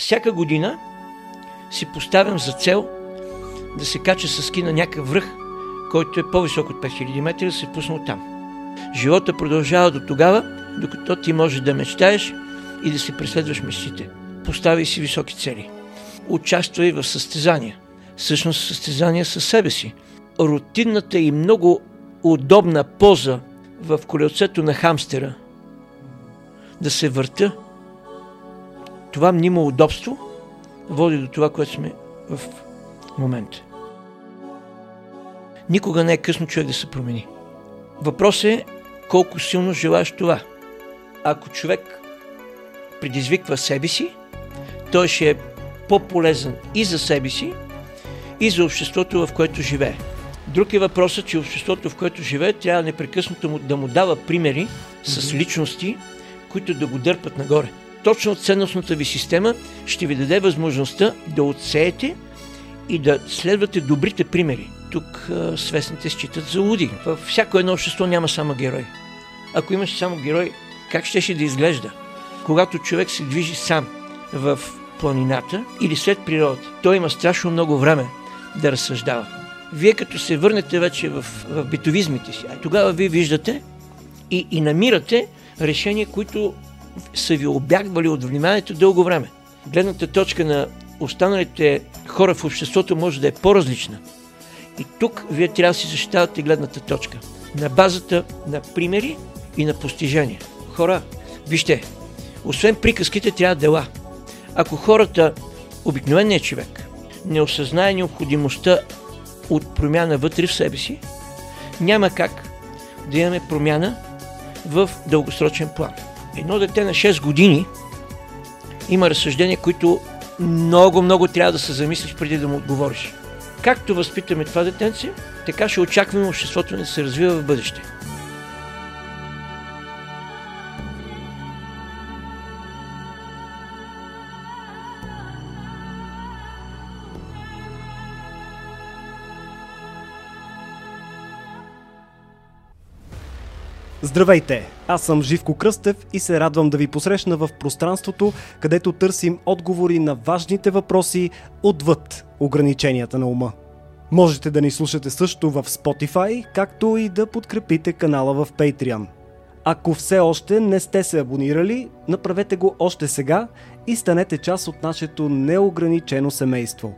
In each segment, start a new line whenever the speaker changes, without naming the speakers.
всяка година си поставям за цел да се кача с ски на някакъв връх, който е по-висок от 5000 метра, да се пусна там. Живота продължава до тогава, докато ти можеш да мечтаеш и да си преследваш мечтите. Поставяй си високи цели. Участвай в състезания. Всъщност състезания със себе си. Рутинната и много удобна поза в колелцето на хамстера да се върта, това мнимо удобство води до това, което сме в момента. Никога не е късно човек да се промени. Въпрос е колко силно желаеш това. Ако човек предизвиква себе си, той ще е по-полезен и за себе си, и за обществото, в което живее. Друг е въпросът, че обществото, в което живее, трябва непрекъснато да му дава примери с личности, които да го дърпат нагоре. Точно ценностната ви система ще ви даде възможността да отсеете и да следвате добрите примери. Тук а, свестните считат за луди. Във всяко едно общество няма само герой. Ако имаш само герой, как ще, ще да изглежда? Когато човек се движи сам в планината или след природата, той има страшно много време да разсъждава. Вие като се върнете вече в, в битовизмите си, тогава вие виждате и, и намирате решения, които са ви обягвали от вниманието дълго време. Гледната точка на останалите хора в обществото може да е по-различна. И тук вие трябва да си защитавате гледната точка. На базата на примери и на постижения. Хора, вижте, освен приказките трябва дела. Ако хората, обикновеният човек, не осъзнае необходимостта от промяна вътре в себе си, няма как да имаме промяна в дългосрочен план. Едно дете на 6 години има разсъждения, които много, много трябва да се замислиш преди да му отговориш. Както възпитаме това детенце, така ще очакваме обществото да се развива в бъдеще.
Здравейте! Аз съм Живко Кръстев и се радвам да ви посрещна в пространството, където търсим отговори на важните въпроси отвъд ограниченията на ума. Можете да ни слушате също в Spotify, както и да подкрепите канала в Patreon. Ако все още не сте се абонирали, направете го още сега и станете част от нашето неограничено семейство.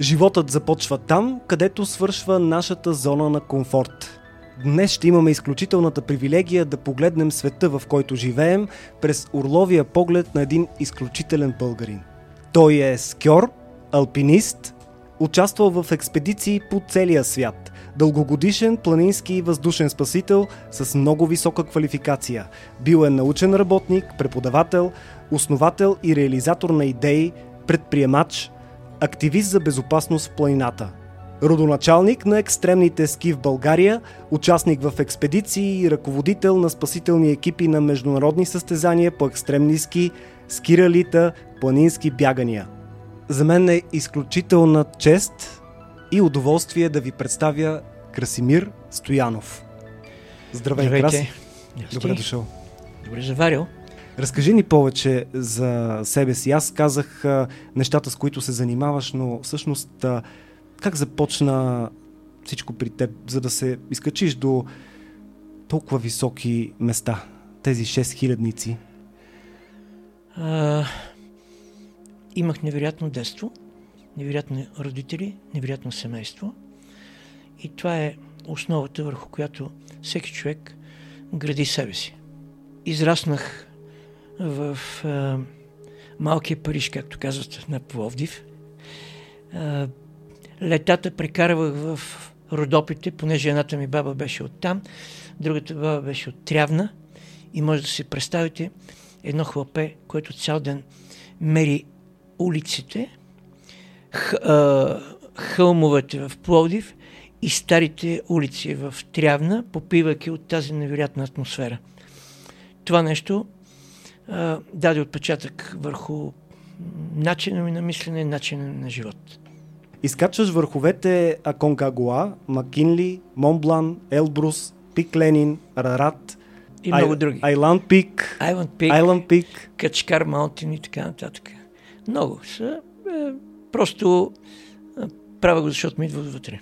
Животът започва там, където свършва нашата зона на комфорт – Днес ще имаме изключителната привилегия да погледнем света, в който живеем, през орловия поглед на един изключителен българин. Той е скьор, алпинист, участвал в експедиции по целия свят, дългогодишен планински и въздушен спасител с много висока квалификация. Бил е научен работник, преподавател, основател и реализатор на идеи, предприемач, активист за безопасност в планината – Родоначалник на екстремните ски в България, участник в експедиции и ръководител на спасителни екипи на международни състезания по екстремни ски, скиралита, планински бягания. За мен е изключителна чест и удоволствие да ви представя Красимир Стоянов. Здравей,
Здравейте.
Краси. Добре дошъл.
Добре заварил.
Разкажи ни повече за себе си. Аз казах а, нещата, с които се занимаваш, но всъщност а, как започна всичко при теб, за да се изкачиш до толкова високи места, тези 6 хилядници?
имах невероятно детство, невероятни родители, невероятно семейство. И това е основата, върху която всеки човек гради себе си. Израснах в а, малкия Париж, както казват, на Пловдив. А, Летата прекарвах в Родопите, понеже едната ми баба беше оттам, другата баба беше от Трявна. И може да си представите едно хлапе, което цял ден мери улиците, хълмовете в Пловдив и старите улици в Трявна, попивайки от тази невероятна атмосфера. Това нещо а, даде отпечатък върху начина ми на мислене, начина на живот.
Изкачваш върховете Аконкагуа, Макинли, Монблан, Елбрус, Пик Ленин, Рарат,
и много други.
Айланд Пик,
Айланд Пик,
Айланд Пик,
Качкар Маунтин и така нататък. Много са. Е, просто е, правя го, защото ми идва вътре.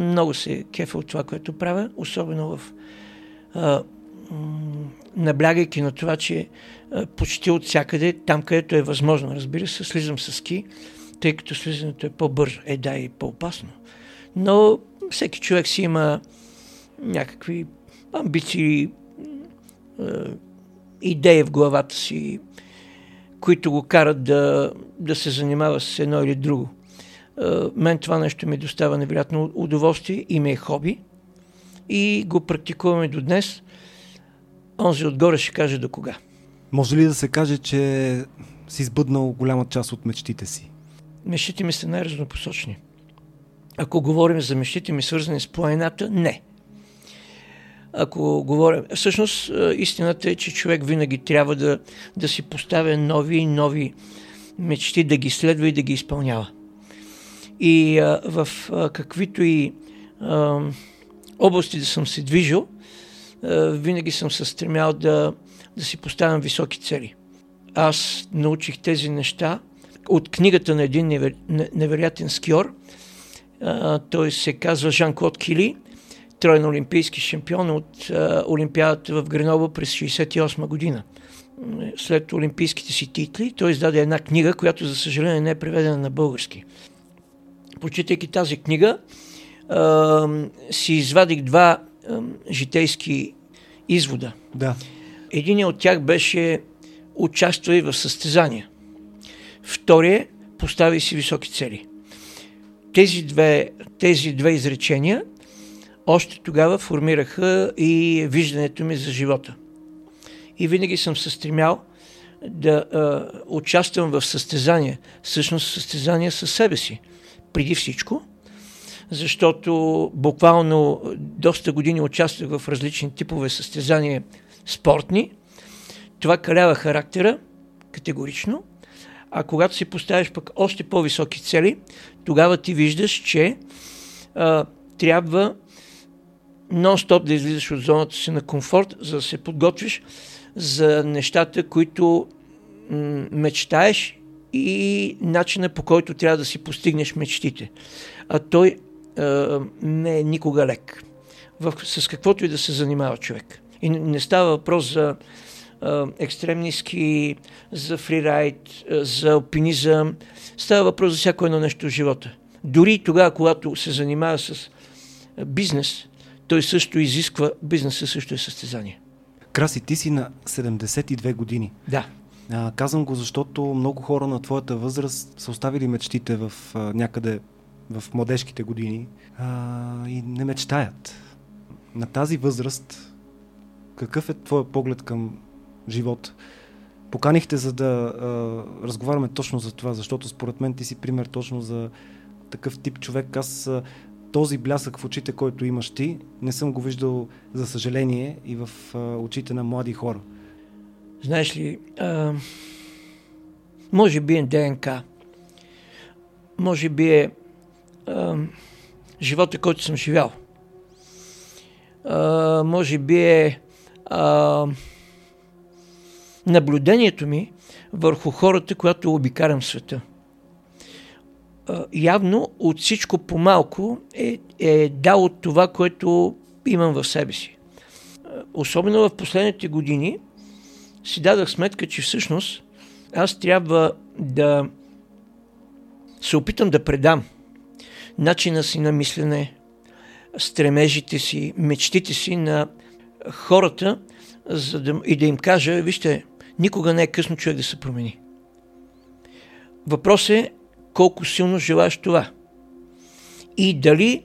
Много се кефа от това, което правя, особено в е, наблягайки на това, че е, почти от всякъде, там където е възможно, разбира се, слизам с ски, тъй като слизането е по-бързо, е да и по-опасно. Но всеки човек си има някакви амбиции, е, идеи в главата си, които го карат да, да се занимава с едно или друго. Е, мен това нещо ми доставя невероятно удоволствие и ми е хоби и го практикуваме до днес. Онзи отгоре ще каже до кога.
Може ли да се каже, че си сбъднал голяма част от мечтите си?
Мечтите ми са най-разнопосочни. Ако говорим за мечтите ми свързани с планината, не. Ако говорим... Всъщност, истината е, че човек винаги трябва да, да си поставя нови и нови мечти, да ги следва и да ги изпълнява. И а, в а, каквито и а, области да съм се движил, а, винаги съм се стремял да, да си поставям високи цели. Аз научих тези неща от книгата на един невер... невероятен скиор. А, той се казва Жан-Клод Кили, троен олимпийски шампион от а, Олимпиадата в Греново през 1968 година. След олимпийските си титли той издаде една книга, която за съжаление не е преведена на български. Почитайки тази книга, а, си извадих два а, житейски извода.
Да.
Един от тях беше участвай в състезания. Втория постави си високи цели. Тези две, тези две изречения още тогава формираха и виждането ми за живота. И винаги съм се стремял да а, участвам в състезания, всъщност състезания със себе си, преди всичко, защото буквално доста години участвах в различни типове състезания спортни. Това калява характера категорично, а когато си поставиш пък още по-високи цели, тогава ти виждаш, че а, трябва нон-стоп да излизаш от зоната си на комфорт, за да се подготвиш за нещата, които м- мечтаеш и начина по който трябва да си постигнеш мечтите. А той а, не е никога лек. В, с каквото и да се занимава човек. И не става въпрос за екстремни ски, за фрирайд, за алпинизъм. Става въпрос за всяко едно нещо в живота. Дори тогава, когато се занимава с бизнес, той също изисква, бизнеса също е състезание.
Краси, ти си на 72 години.
Да.
А, казвам го, защото много хора на твоята възраст са оставили мечтите в а, някъде в младежките години а, и не мечтаят. На тази възраст, какъв е твоя поглед към живота? Поканихте, за да а, разговаряме точно за това, защото според мен ти си пример точно за такъв тип човек. Аз този блясък в очите, който имаш ти, не съм го виждал, за съжаление, и в а, очите на млади хора.
Знаеш ли, а, може би е ДНК, може би е а, живота, който съм живял. А, може би е а, наблюдението ми върху хората, която обикарам света явно от всичко по-малко е, е дал от това, което имам в себе си. Особено в последните години си дадах сметка, че всъщност аз трябва да се опитам да предам начина си на мислене, стремежите си, мечтите си на хората за да, и да им кажа, вижте, никога не е късно човек да се промени. Въпрос е колко силно желаеш това. И дали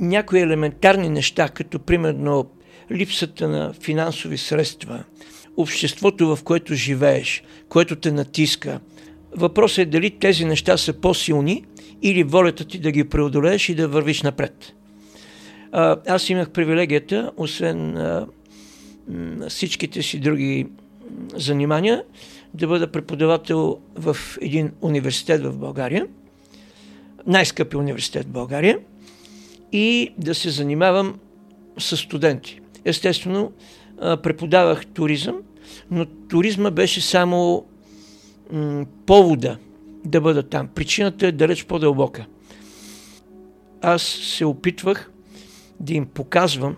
някои елементарни неща, като примерно липсата на финансови средства, обществото, в което живееш, което те натиска. Въпросът е дали тези неща са по-силни или волята ти да ги преодолееш и да вървиш напред. Аз имах привилегията, освен всичките си други занимания, да бъда преподавател в един университет в България, най-скъпи университет в България, и да се занимавам с студенти. Естествено, преподавах туризъм, но туризма беше само повода да бъда там. Причината е далеч по-дълбока. Аз се опитвах да им показвам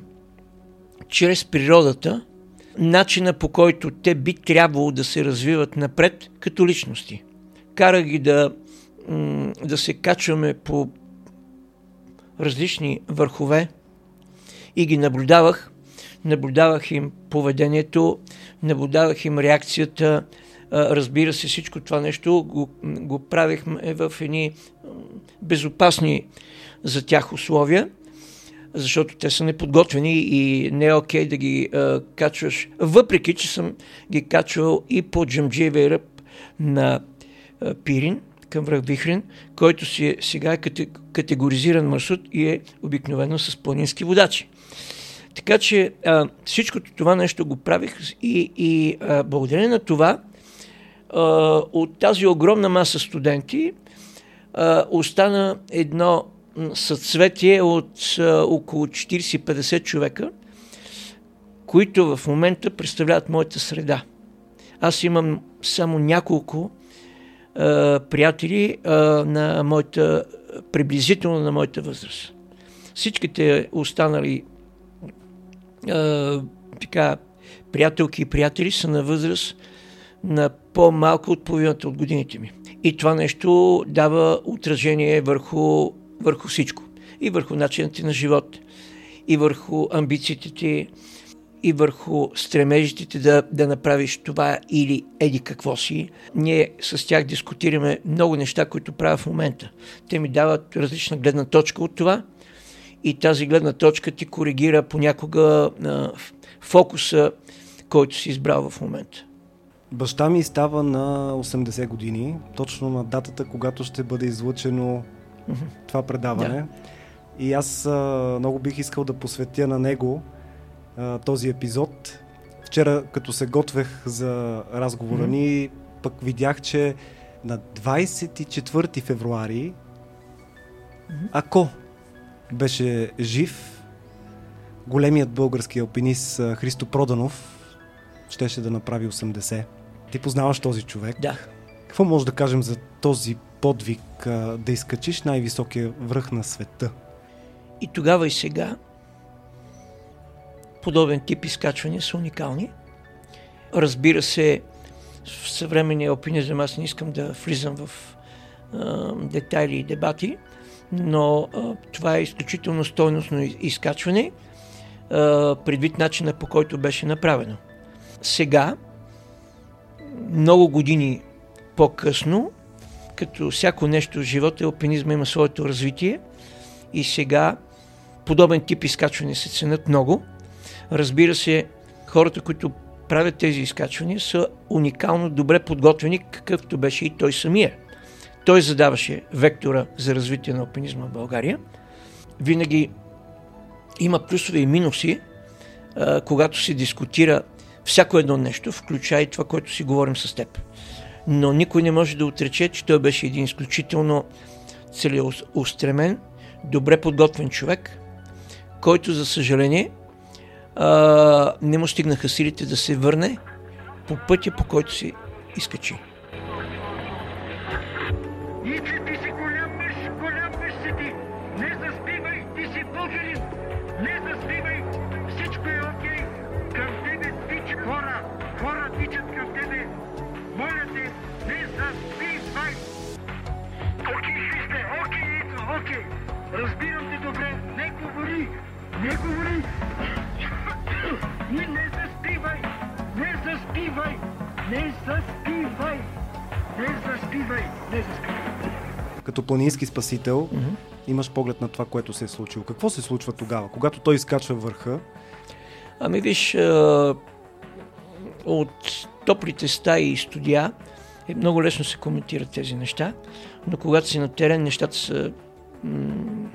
чрез природата начина по който те би трябвало да се развиват напред като личности. Кара ги да, да се качваме по различни върхове и ги наблюдавах. Наблюдавах им поведението, наблюдавах им реакцията. Разбира се, всичко това нещо го, го правихме в едни безопасни за тях условия, защото те са неподготвени и не е окей да ги а, качваш, въпреки че съм ги качвал и по Джамджиевия ръб на а, Пирин към връх Вихрин, който си е, сега е категоризиран маршрут и е обикновено с планински водачи. Така че а, всичкото това нещо го правих и, и а, благодарение на това а, от тази огромна маса студенти а, остана едно съцветие от а, около 40-50 човека, които в момента представляват моята среда. Аз имам само няколко а, приятели а, на моята, приблизително на моята възраст. Всичките останали а, така, приятелки и приятели са на възраст на по-малко от половината от годините ми. И това нещо дава отражение върху, върху всичко. И върху начинът ти на живот, и върху амбициите ти, и върху стремежите ти да, да направиш това или еди какво си. Ние с тях дискутираме много неща, които правя в момента. Те ми дават различна гледна точка от това и тази гледна точка ти коригира понякога а, фокуса, който си избрал в момента.
Баща ми става на 80 години, точно на датата, когато ще бъде излъчено. Това предаване. Да. И аз а, много бих искал да посветя на него а, този епизод. Вчера, като се готвех за разговора mm-hmm. ни, пък видях, че на 24 февруари, mm-hmm. ако беше жив, големият български алпинист Христо Проданов щеше да направи 80. Ти познаваш този човек.
Да.
Какво може да кажем за този подвиг да изкачиш най-високия връх на света?
И тогава и сега подобен тип изкачвания са уникални. Разбира се, в съвременния алпинизъм аз не искам да влизам в а, детайли и дебати, но а, това е изключително стойностно изкачване а, предвид начина по който беше направено. Сега, много години по-късно, като всяко нещо в живота, алпинизма има своето развитие и сега подобен тип изкачване се ценят много. Разбира се, хората, които правят тези изкачвания, са уникално добре подготвени, какъвто беше и той самия. Той задаваше вектора за развитие на алпинизма в България. Винаги има плюсове и минуси, когато се дискутира всяко едно нещо, включая и това, което си говорим с теб. Но никой не може да отрече, че той беше един изключително целеустремен, добре подготвен човек, който, за съжаление, не му стигнаха силите да се върне по пътя, по който си изкачи.
Не говори! И не заспивай! Не заспивай! Не заспивай! Не заспивай! Не заспивай! Като планински спасител, mm-hmm. имаш поглед на това, което се е случило. Какво се случва тогава, когато той изкачва върха?
Ами виж, от топлите стаи и студия е много лесно се коментират тези неща, но когато си на терен, нещата са м-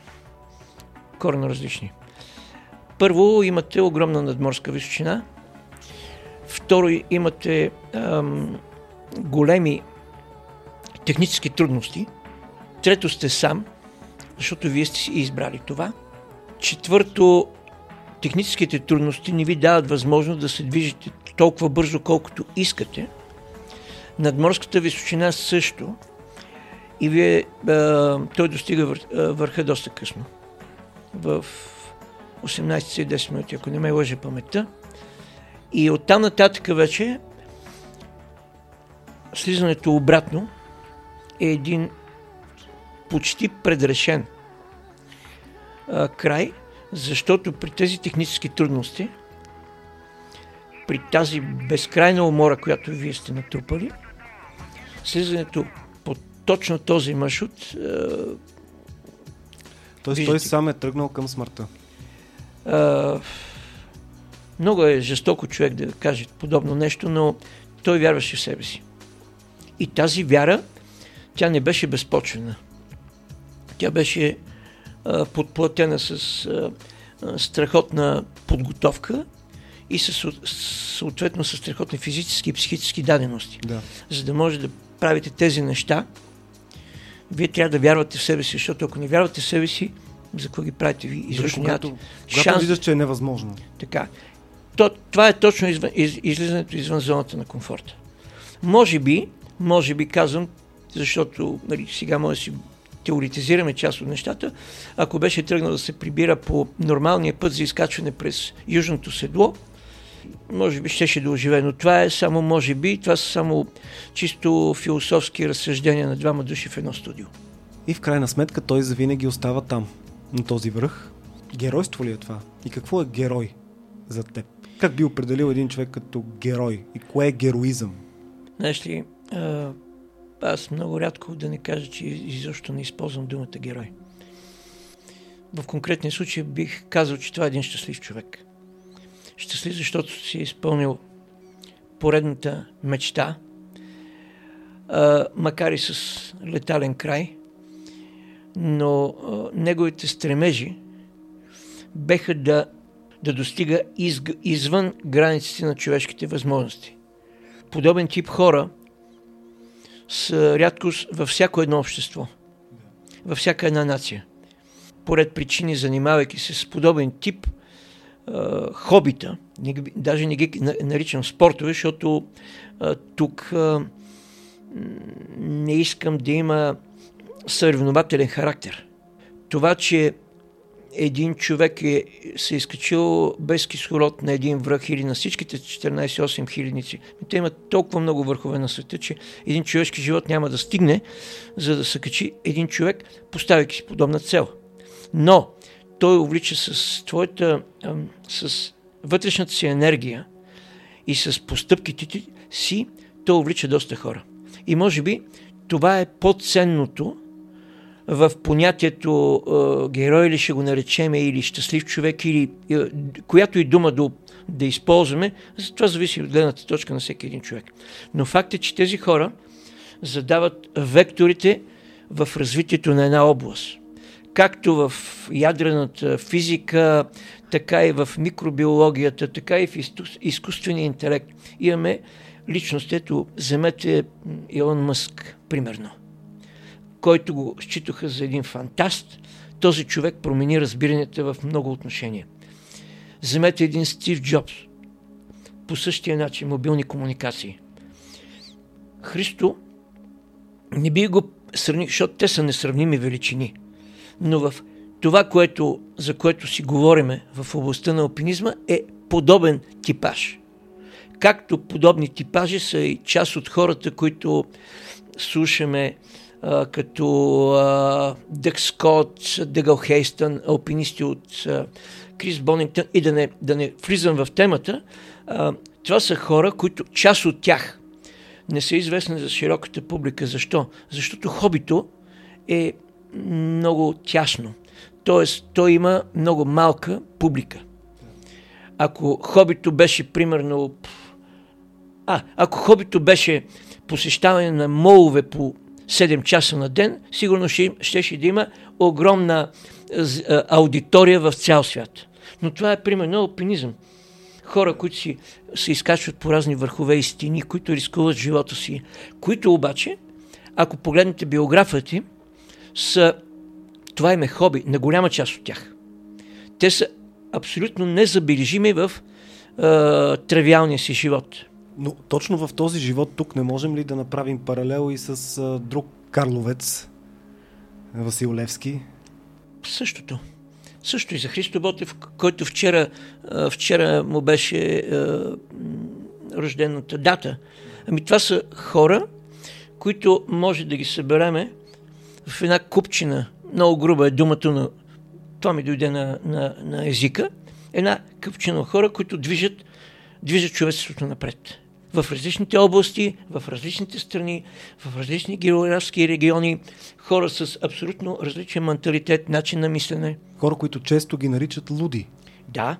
коренно различни. Първо, имате огромна надморска височина. Второ, имате ам, големи технически трудности. Трето, сте сам, защото вие сте си избрали това. Четвърто, техническите трудности не ви дават възможност да се движите толкова бързо, колкото искате. Надморската височина също. И вие, а, той достига вър, а, върха доста късно. В 18-10 минути, ако не ме лъже паметта. И оттам нататък вече слизането обратно е един почти предрешен а, край, защото при тези технически трудности, при тази безкрайна умора, която вие сте натрупали, слизането по точно този маршрут.
Тоест той сам е тръгнал към смъртта.
А, много е жестоко човек да каже подобно нещо, но той вярваше в себе си. И тази вяра, тя не беше безпочвена. Тя беше а, подплатена с а, страхотна подготовка и с, съответно с страхотни физически и психически дадености.
Да.
За да може да правите тези неща, вие трябва да вярвате в себе си, защото ако не вярвате в себе си, за какво ги правите? Ви изобщо
нямате шанс. Когато виждаш, че е невъзможно.
Така. То, това е точно извън, из, излизането извън зоната на комфорта. Може би, може би казвам, защото нали, сега може да си теоретизираме част от нещата, ако беше тръгнал да се прибира по нормалния път за изкачване през Южното седло, може би щеше да оживе, но това е само може би, това са само чисто философски разсъждения на двама души в едно студио.
И в крайна сметка той завинаги остава там, на този връх. Геройство ли е това? И какво е герой за теб? Как би определил един човек като герой? И кое е героизъм?
Знаеш ли, аз много рядко да не кажа, че изобщо не използвам думата герой. В конкретния случай бих казал, че това е един щастлив човек. Щастлив, защото си е изпълнил поредната мечта, макар и с летален край, но а, неговите стремежи беха да, да достига из, извън границите на човешките възможности. Подобен тип хора са рядкост във всяко едно общество, във всяка една нация. Поред причини, занимавайки се с подобен тип а, хобита, не, даже не ги наричам спортове, защото а, тук а, не искам да има съревнователен характер. Това, че един човек е, се е изкачил без кислород на един връх или на всичките 14-8 хилядници. Те имат толкова много върхове на света, че един човешки живот няма да стигне, за да се качи един човек, поставяйки си подобна цел. Но той увлича с твоята, с вътрешната си енергия и с постъпките си, той увлича доста хора. И може би това е по-ценното, в понятието е, герой ли ще го наречем или щастлив човек или е, която и дума да, да използваме, това зависи от гледната точка на всеки един човек. Но факт е, че тези хора задават векторите в развитието на една област. Както в ядрената физика, така и в микробиологията, така и в изкуствения интелект. Имаме личност, ето, вземете Илон Мъск, примерно който го считаха за един фантаст, този човек промени разбиранията в много отношения. Вземете един Стив Джобс. По същия начин мобилни комуникации. Христо не би го сравнил, защото те са несравними величини. Но в това, което, за което си говориме в областта на алпинизма, е подобен типаж. Както подобни типажи са и част от хората, които слушаме като Дък Скот, Дъгъл Хейстън, алпинисти от Крис Бонингтън и да не, да не влизам в темата, това са хора, които част от тях не са известни за широката публика. Защо? Защото хобито е много тясно. Тоест, той има много малка публика. Ако хобито беше, примерно... А, ако хобито беше посещаване на молове по 7 часа на ден, сигурно ще, ще, ще да има огромна аудитория в цял свят. Но това е примерно алпинизъм. Хора, които си, се изкачват по разни върхове и стени, които рискуват живота си, които обаче, ако погледнете биографията им, са, това им е хоби на голяма част от тях. Те са абсолютно незабележими в е, тривиалния си живот.
Но точно в този живот тук не можем ли да направим паралел и с а, друг Карловец, Васил Левски?
Същото. Също и за Христо Ботев, който вчера, вчера му беше рождената дата. Ами това са хора, които може да ги събереме в една купчина, много груба е думата, но това ми дойде на, на, на езика, една купчина хора, които движат, движат човечеството напред. В различните области, в различните страни, в различни географски региони, хора с абсолютно различен менталитет, начин на мислене.
Хора, които често ги наричат луди.
Да,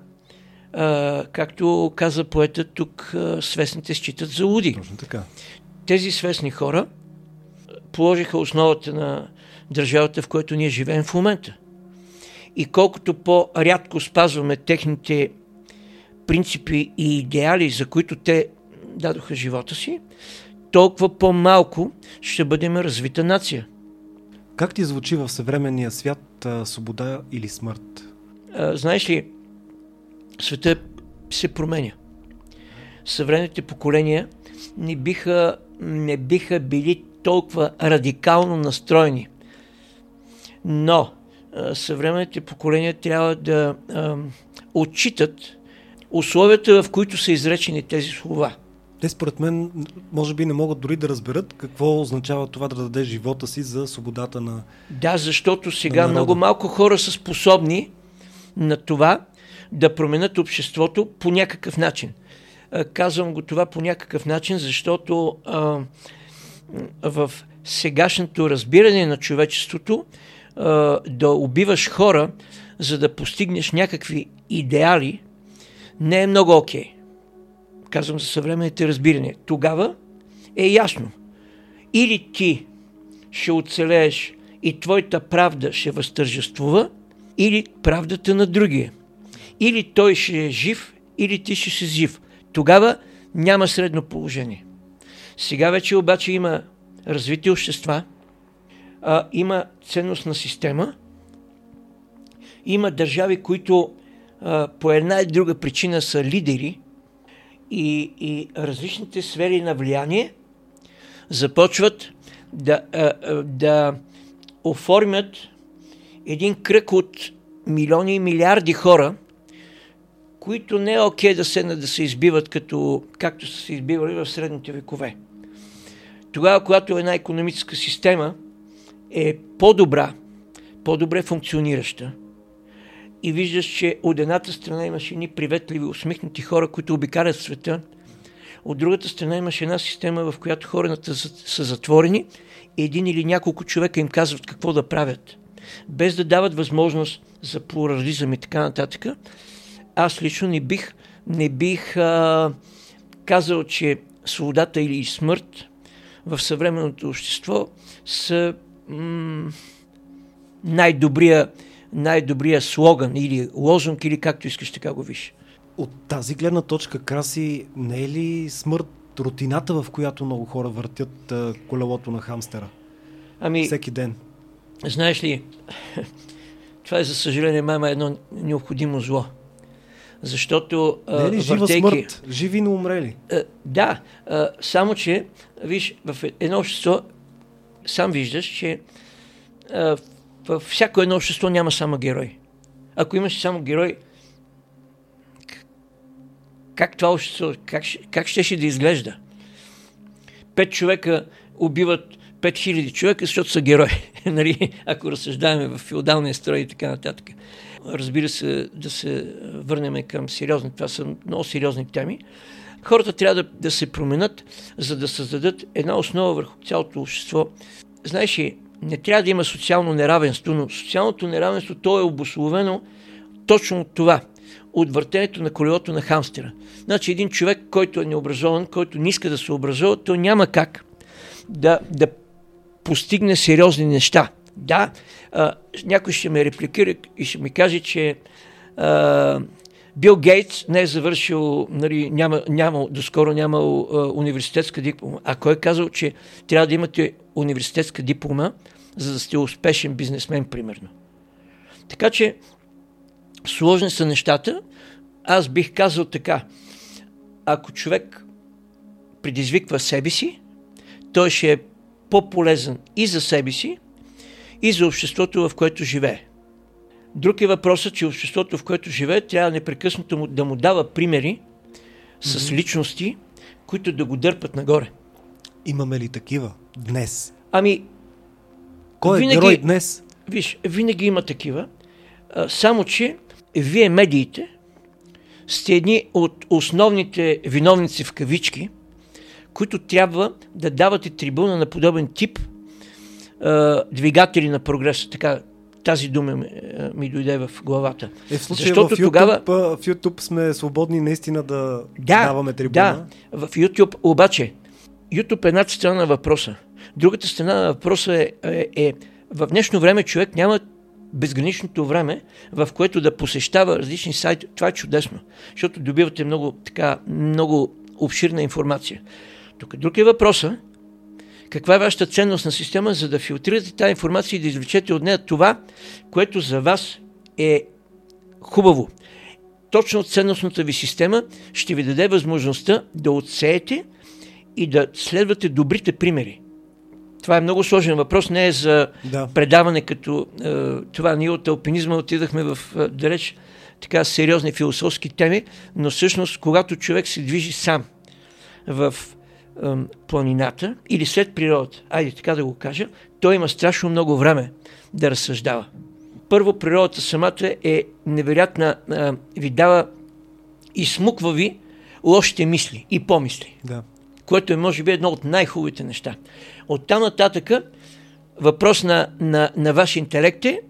а, както каза поета тук, свестните считат за луди.
Точно така.
Тези свестни хора положиха основата на държавата, в която ние живеем в момента. И колкото по-рядко спазваме техните принципи и идеали, за които те дадоха живота си, толкова по-малко ще бъдем развита нация.
Как ти звучи в съвременния свят а, свобода или смърт?
А, знаеш ли, света се променя. Съвременните поколения не биха, не биха били толкова радикално настроени. Но а, съвременните поколения трябва да а, отчитат условията, в които са изречени тези слова.
Те според мен може би не могат дори да разберат какво означава това да даде живота си за свободата на
Да, защото сега много малко хора са способни на това да променят обществото по някакъв начин. Казвам го това по някакъв начин, защото а, в сегашното разбиране на човечеството а, да убиваш хора, за да постигнеш някакви идеали, не е много окей. Okay. Казвам за съвременните разбирания. Тогава е ясно. Или ти ще оцелееш и твоята правда ще възтържествува, или правдата на другия. Или той ще е жив, или ти ще си жив. Тогава няма средно положение. Сега вече обаче има развити общества, а, има ценностна система, има държави, които а, по една или друга причина са лидери и, и различните сфери на влияние започват да, да оформят един кръг от милиони и милиарди хора, които не е окей да седнат да се избиват, като, както са се избивали в средните векове. Тогава, когато една економическа система е по-добра, по-добре функционираща, и виждаш, че от едната страна имаш едни приветливи, усмихнати хора, които обикалят света, от другата страна имаш една система, в която хората са затворени и един или няколко човека им казват какво да правят, без да дават възможност за плурализъм и така нататък. Аз лично не бих, не бих а, казал, че свободата или смърт в съвременното общество са м- най-добрия най-добрия слоган или лозунг, или както искаш така го виж.
От тази гледна точка, Краси, не е ли смърт рутината, в която много хора въртят колелото на хамстера?
Ами,
Всеки ден.
Знаеш ли, това е за съжаление мама едно необходимо зло. Защото
не е ли жива въртейки, смърт? Живи, но умрели?
Да, само че, виж, в едно общество сам виждаш, че а, във всяко едно общество няма само герой. Ако имаш само герой, как това общество, как, как ще, ще да изглежда? Пет човека убиват 5000 човека, защото са герои. нали? Ако разсъждаваме в феодалния строй и така нататък. Разбира се, да се върнем към сериозни, това са много сериозни теми. Хората трябва да, да се променят, за да създадат една основа върху цялото общество. Знаеш ли, не трябва да има социално неравенство, но социалното неравенство то е обословено точно от това, от въртенето на колелото на хамстера. Значи един човек, който е необразован, който не иска да се образува, то няма как да, да постигне сериозни неща. Да, а, някой ще ме репликира и ще ми каже, че а, Бил Гейтс не е завършил, нали, няма, няма, доскоро нямал а, университетска диплома. А кой е казал, че трябва да имате университетска диплома, за да сте успешен бизнесмен, примерно? Така че, сложни са нещата. Аз бих казал така. Ако човек предизвиква себе си, той ще е по-полезен и за себе си, и за обществото, в което живее. Друг е въпросът, че обществото, в което живее, трябва непрекъснато да му дава примери с mm-hmm. личности, които да го дърпат нагоре.
Имаме ли такива днес?
Ами.
Кой е винаги, герой днес?
Виж, винаги има такива. А, само, че вие, медиите, сте едни от основните виновници в кавички, които трябва да давате трибуна на подобен тип а, двигатели на прогреса. Така, тази дума ми, ми дойде в главата.
Е, в случая Защото в YouTube, тогава... в YouTube сме свободни наистина да, да даваме трибуна.
Да, в YouTube обаче YouTube е една страна на въпроса. Другата страна на въпроса е, е, е в днешно време човек няма безграничното време, в което да посещава различни сайти. Това е чудесно, защото добивате много, така, много обширна информация. Тук друг е въпроса, каква е вашата ценностна система, за да филтрирате тази информация и да извлечете от нея това, което за вас е хубаво. Точно ценностната ви система ще ви даде възможността да отсеете и да следвате добрите примери. Това е много сложен въпрос, не е за да. предаване като е, това. Ние от алпинизма отидахме в е, далеч така сериозни философски теми, но всъщност, когато човек се движи сам в планината или след природата, айде така да го кажа, той има страшно много време да разсъждава. Първо, природата самата е невероятна, ви дава и смуква ви лошите мисли и помисли.
Да
което е може би едно от най-хубавите неща. От там нататъка въпрос на, на, на ваш интелект е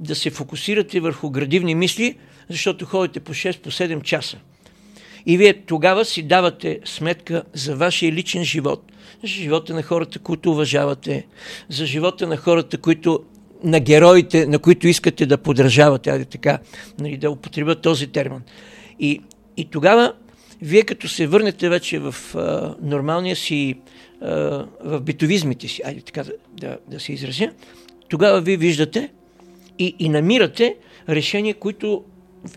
да се фокусирате върху градивни мисли, защото ходите по 6, по 7 часа. И вие тогава си давате сметка за вашия личен живот, за живота на хората, които уважавате, за живота на хората, които на героите, на които искате да подражавате, айде така, нали, да употребя този термин. И, и тогава вие като се върнете вече в а, нормалния си, а, в битовизмите си, айде така да, да, да се изразя, тогава вие виждате и, и намирате решения, които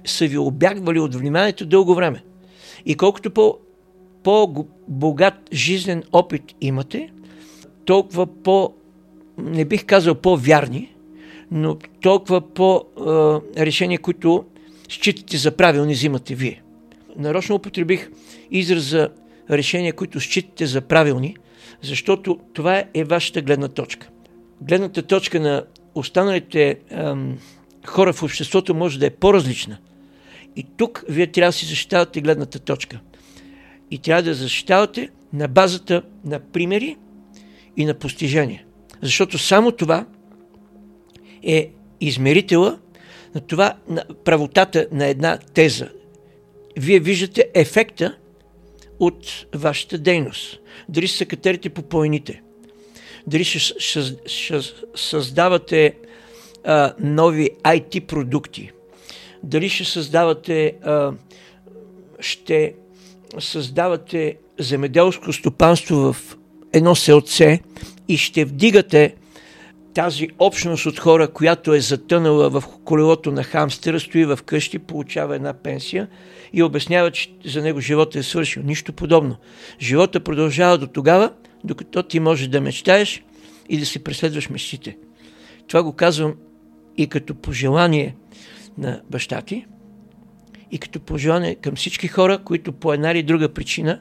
са ви обягвали от вниманието дълго време. И колкото по, по-богат жизнен опит имате, толкова по, не бих казал по-вярни, но толкова по-решения, които считате за правилни, взимате вие нарочно употребих израза решения, които считате за правилни, защото това е вашата гледна точка. Гледната точка на останалите ам, хора в обществото може да е по-различна. И тук вие трябва да си защитавате гледната точка. И трябва да защитавате на базата на примери и на постижения. Защото само това е измерителя на това, на правотата на една теза, вие виждате ефекта от вашата дейност. Дали ще се катерите по планините, дали ще, ще, ще създавате а, нови IT продукти, дали ще създавате, а, ще създавате земеделско стопанство в едно селце и ще вдигате тази общност от хора, която е затънала в колелото на хамстера, стои в къщи, получава една пенсия и обяснява, че за него живота е свършил. Нищо подобно. Живота продължава до тогава, докато ти можеш да мечтаеш и да си преследваш мечтите. Това го казвам и като пожелание на баща ти, и като пожелание към всички хора, които по една или друга причина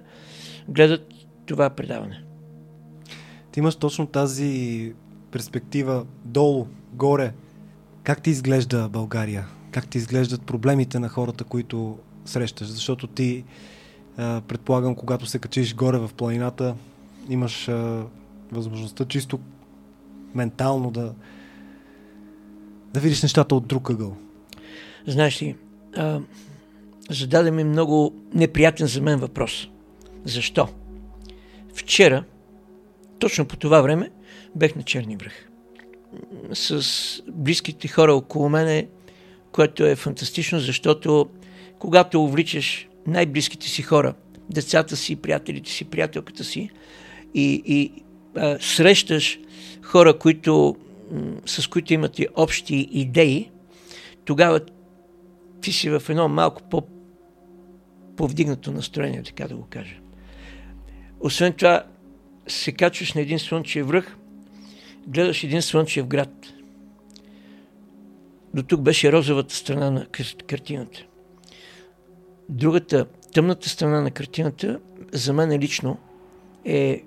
гледат това предаване.
Ти имаш точно тази перспектива долу, горе. Как ти изглежда България? Как ти изглеждат проблемите на хората, които срещаш? Защото ти, предполагам, когато се качиш горе в планината, имаш възможността чисто ментално да, да видиш нещата от друг ъгъл.
Знаеш ли, а, зададе ми много неприятен за мен въпрос. Защо? Вчера, точно по това време, бех на Черни връх. С близките хора около мене, което е фантастично, защото когато увличаш най-близките си хора, децата си, приятелите си, приятелката си и, и а, срещаш хора, които, с които имате общи идеи, тогава си в едно малко по повдигнато настроение, така да го кажа. Освен това, се качваш на един слънчев връх, гледаш един слънчев град. До тук беше розовата страна на картината. Другата, тъмната страна на картината, за мен лично е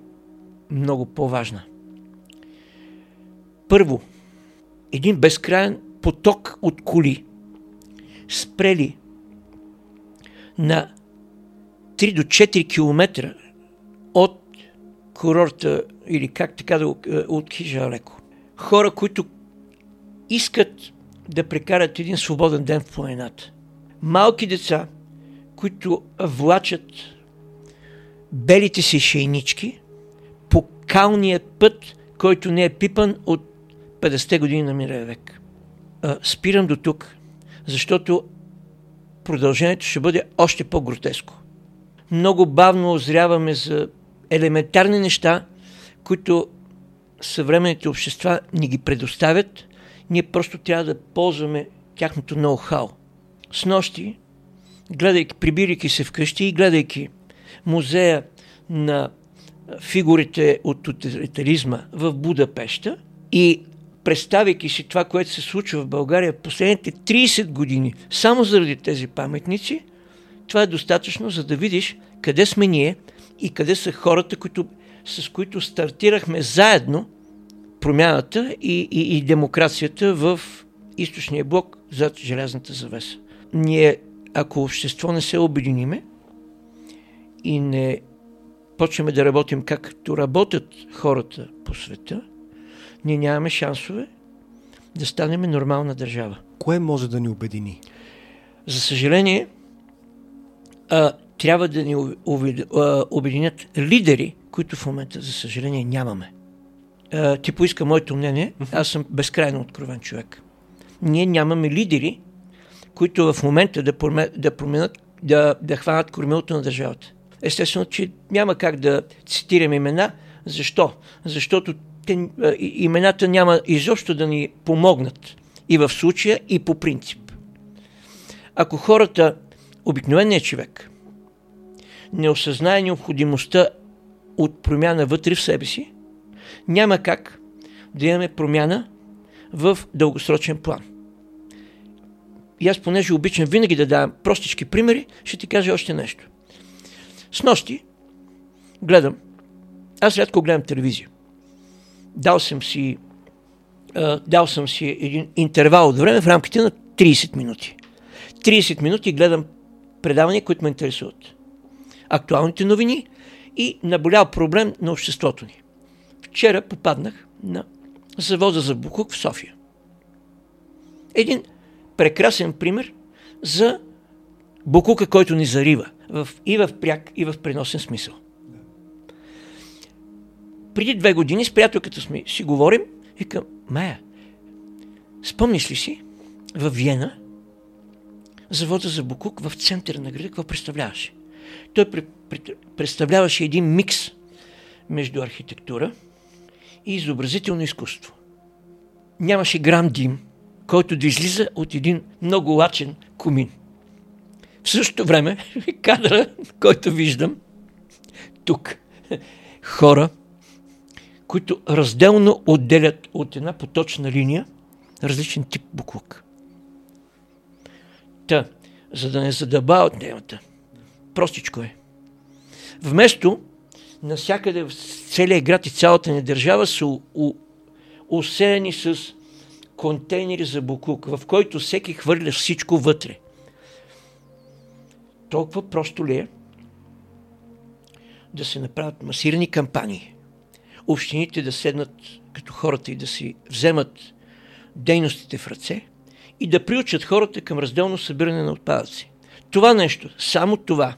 много по-важна. Първо, един безкрайен поток от коли спрели на 3 до 4 км от курорта или как така да е, от хижа леко. Хора, които искат да прекарат един свободен ден в планината. Малки деца, които влачат белите си шейнички по калния път, който не е пипан от 50-те години на мирия век. спирам до тук, защото продължението ще бъде още по-гротеско. Много бавно озряваме за елементарни неща, които съвременните общества ни ги предоставят, ние просто трябва да ползваме тяхното ноу-хау. С нощи, гледайки, прибирайки се вкъщи и гледайки музея на фигурите от тоталитаризма в Будапеща и представяйки си това, което се случва в България в последните 30 години, само заради тези паметници, това е достатъчно, за да видиш къде сме ние и къде са хората, които, с които стартирахме заедно промяната и, и, и демокрацията в източния блок зад желязната завеса. Ние, ако общество не се обединиме и не почваме да работим както работят хората по света, ние нямаме шансове да станем нормална държава.
Кое може да ни обедини?
За съжаление, а, трябва да ни обединят лидери, които в момента, за съжаление, нямаме. А, ти поиска моето мнение, аз съм безкрайно откровен човек. Ние нямаме лидери, които в момента да, промен, да променят, да, да хванат кормилото на държавата. Естествено, че няма как да цитирам имена. Защо? Защото те, имената няма изобщо да ни помогнат. И в случая, и по принцип. Ако хората, обикновеният човек, не осъзнае необходимостта от промяна вътре в себе си, няма как да имаме промяна в дългосрочен план. И аз, понеже обичам винаги да давам простички примери, ще ти кажа още нещо. С нощи гледам, аз рядко гледам телевизия. Дал съм си, а, дал съм си един интервал от време в рамките на 30 минути. 30 минути гледам предавания, които ме интересуват. Актуалните новини и наболял проблем на обществото ни. Вчера попаднах на завода за Букук в София. Един прекрасен пример за Букука, който ни зарива в, и в пряк, и в преносен смисъл. Преди две години с приятелката сме си говорим и Майя, спомниш ли си в Виена завода за Букук в центъра на града, какво представляваше? Той представляваше един микс между архитектура и изобразително изкуство. Нямаше грам дим, който да излиза от един много лачен комин. В същото време, кадра, който виждам тук, хора, които разделно отделят от една поточна линия различен тип буклук. Та, за да не задъба от темата, простичко е. Вместо насякъде в целия град и цялата ни държава са усеяни с контейнери за буклук, в който всеки хвърля всичко вътре. Толкова просто ли е да се направят масирани кампании, общините да седнат като хората и да си вземат дейностите в ръце и да приучат хората към разделно събиране на отпадъци. Това нещо, само това,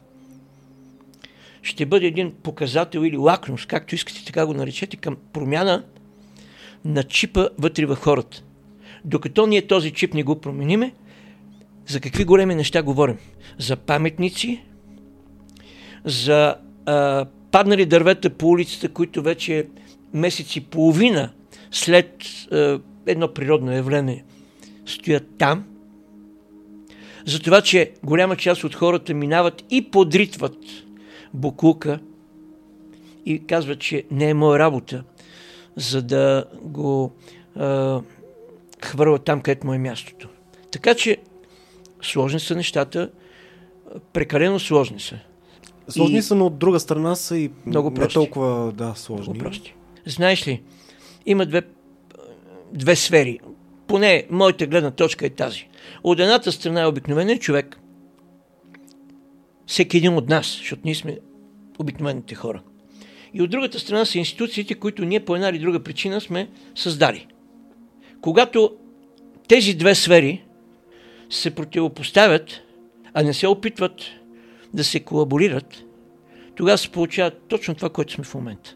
ще бъде един показател или лакнус, както искате така го наречете, към промяна на чипа вътре в хората. Докато ние този чип не го промениме, за какви големи неща говорим? За паметници, за а, паднали дървета по улицата, които вече месеци и половина след а, едно природно явление стоят там. За това, че голяма част от хората минават и подритват буклука и казва, че не е моя работа, за да го а, хвърля там, където му е мястото. Така че сложни са нещата, прекалено сложни са.
Сложни и... са, но от друга страна са и
много
не толкова да, сложни.
Много прости. Знаеш ли, има две, две сфери. Поне моята гледна точка е тази. От едната страна е обикновен човек. Всеки един от нас, защото ние сме обикновените хора. И от другата страна са институциите, които ние по една или друга причина сме създали. Когато тези две сфери се противопоставят, а не се опитват да се колаборират, тогава се получава точно това, което сме в момента.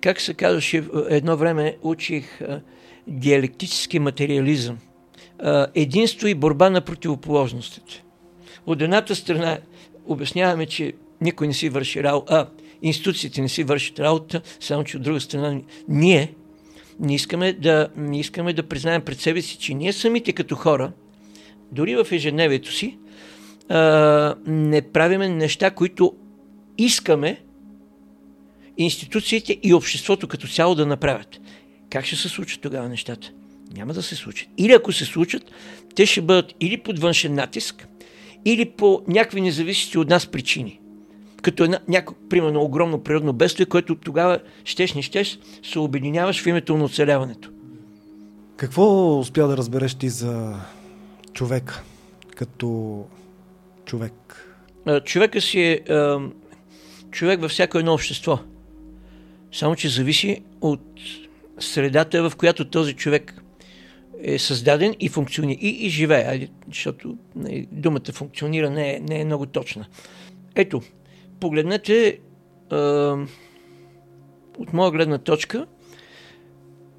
Как се казваше, едно време учих а, диалектически материализъм. А, единство и борба на противоположностите. От едната страна обясняваме, че никой не си върши работа, а институциите не си вършат работа, само че от друга страна ние не искаме да, не искаме да признаем пред себе си, че ние самите като хора, дори в ежедневието си, не правиме неща, които искаме институциите и обществото като цяло да направят. Как ще се случат тогава нещата? Няма да се случат. Или ако се случат, те ще бъдат или под външен натиск, или по някакви независещи от нас причини. Като една, някакво, примерно, огромно природно бедствие, което тогава щеш не щеш, се обединяваш в името на оцеляването.
Какво успя да разбереш ти за човек като човек?
Човека си е човек във всяко едно общество. Само, че зависи от средата, в която този човек е създаден и функционира, и, и живее, защото не, думата функционира не е, не е много точна. Ето, погледнете а, от моя гледна точка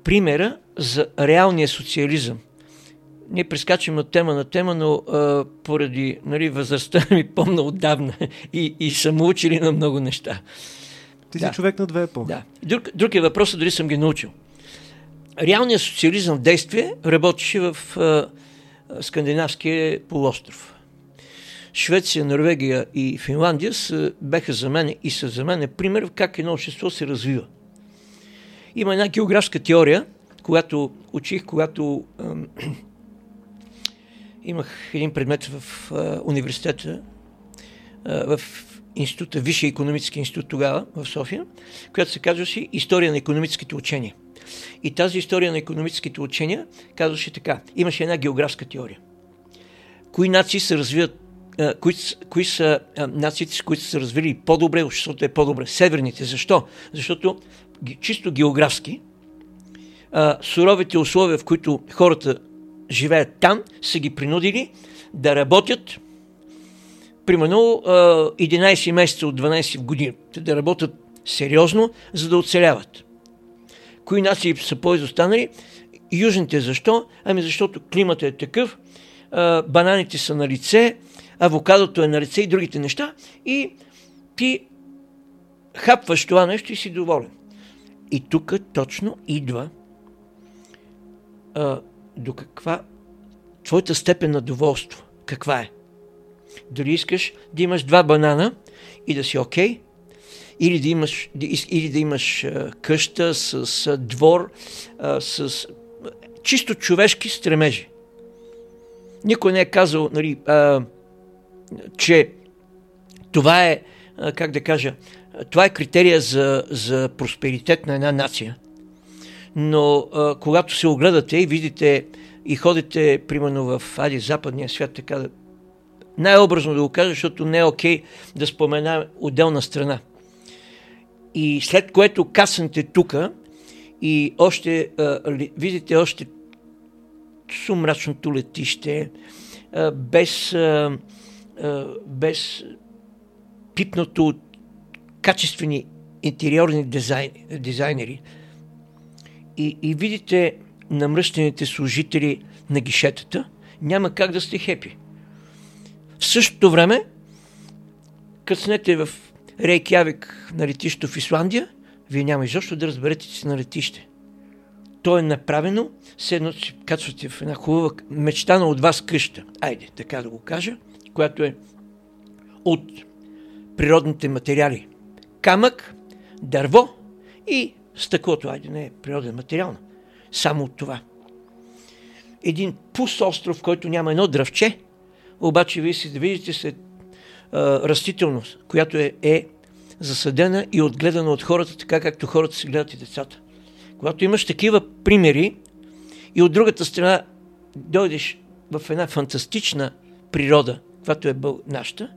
примера за реалния социализъм – ние прескачаме от тема на тема, но а, поради нали, възрастта ми помна отдавна и, и съм учили на много неща.
Ти да. си човек на две епохи.
Да. Друг, друг е въпросът дали съм ги научил. Реалният социализъм в действие работеше в а, скандинавския полуостров. Швеция, Норвегия и Финландия са, беха за мен и са за мен пример как едно общество се развива. Има една географска теория, когато учих, когато имах един предмет в а, университета, а, в института, Висшия економически институт тогава в София, която се казваше История на економическите учения. И тази история на економическите учения казваше така. Имаше една географска теория. Кои нации се развиват кои, кои са нациите, с които са се развили по-добре, обществото е по-добре. Северните. Защо? Защото чисто географски суровите условия, в които хората живеят там, са ги принудили да работят примерно 11 месеца от 12 години, да работят сериозно, за да оцеляват. Кои нации са по-изостанали? Южните защо? Ами защото климата е такъв, бананите са на лице, авокадото е на лице и другите неща и ти хапваш това нещо и си доволен. И тук точно идва до каква твоята степен на доволство, каква е? Дали искаш да имаш два банана и да си окей, okay, или да имаш, или да имаш къща с, двор, с чисто човешки стремежи. Никой не е казал, нали, а, че това е, как да кажа, това е критерия за, за просперитет на една нация – но а, когато се огледате и видите и ходите, примерно в Ади, западния свят, така да най-образно да го кажа, защото не е окей да спомена отделна страна. И след което каснете тука и още а, видите още сумрачното летище, а, без, а, а, без пипното от качествени интериорни дизайн, дизайнери, и, и видите намръщените служители на гишетата, няма как да сте хепи. В същото време, къснете в Рейкявик на летището в Исландия, вие няма изобщо да разберете, че на летище. То е направено, все едно си качвате в една хубава мечтана от вас къща, айде, така да го кажа, която е от природните материали. Камък, дърво и стъклото, айде не е природен материал, само от това. Един пуст остров, който няма едно дръвче, обаче вие си да видите след растителност, която е, е засадена и отгледана от хората, така както хората си гледат и децата. Когато имаш такива примери и от другата страна дойдеш в една фантастична природа, която е бъл... нашата,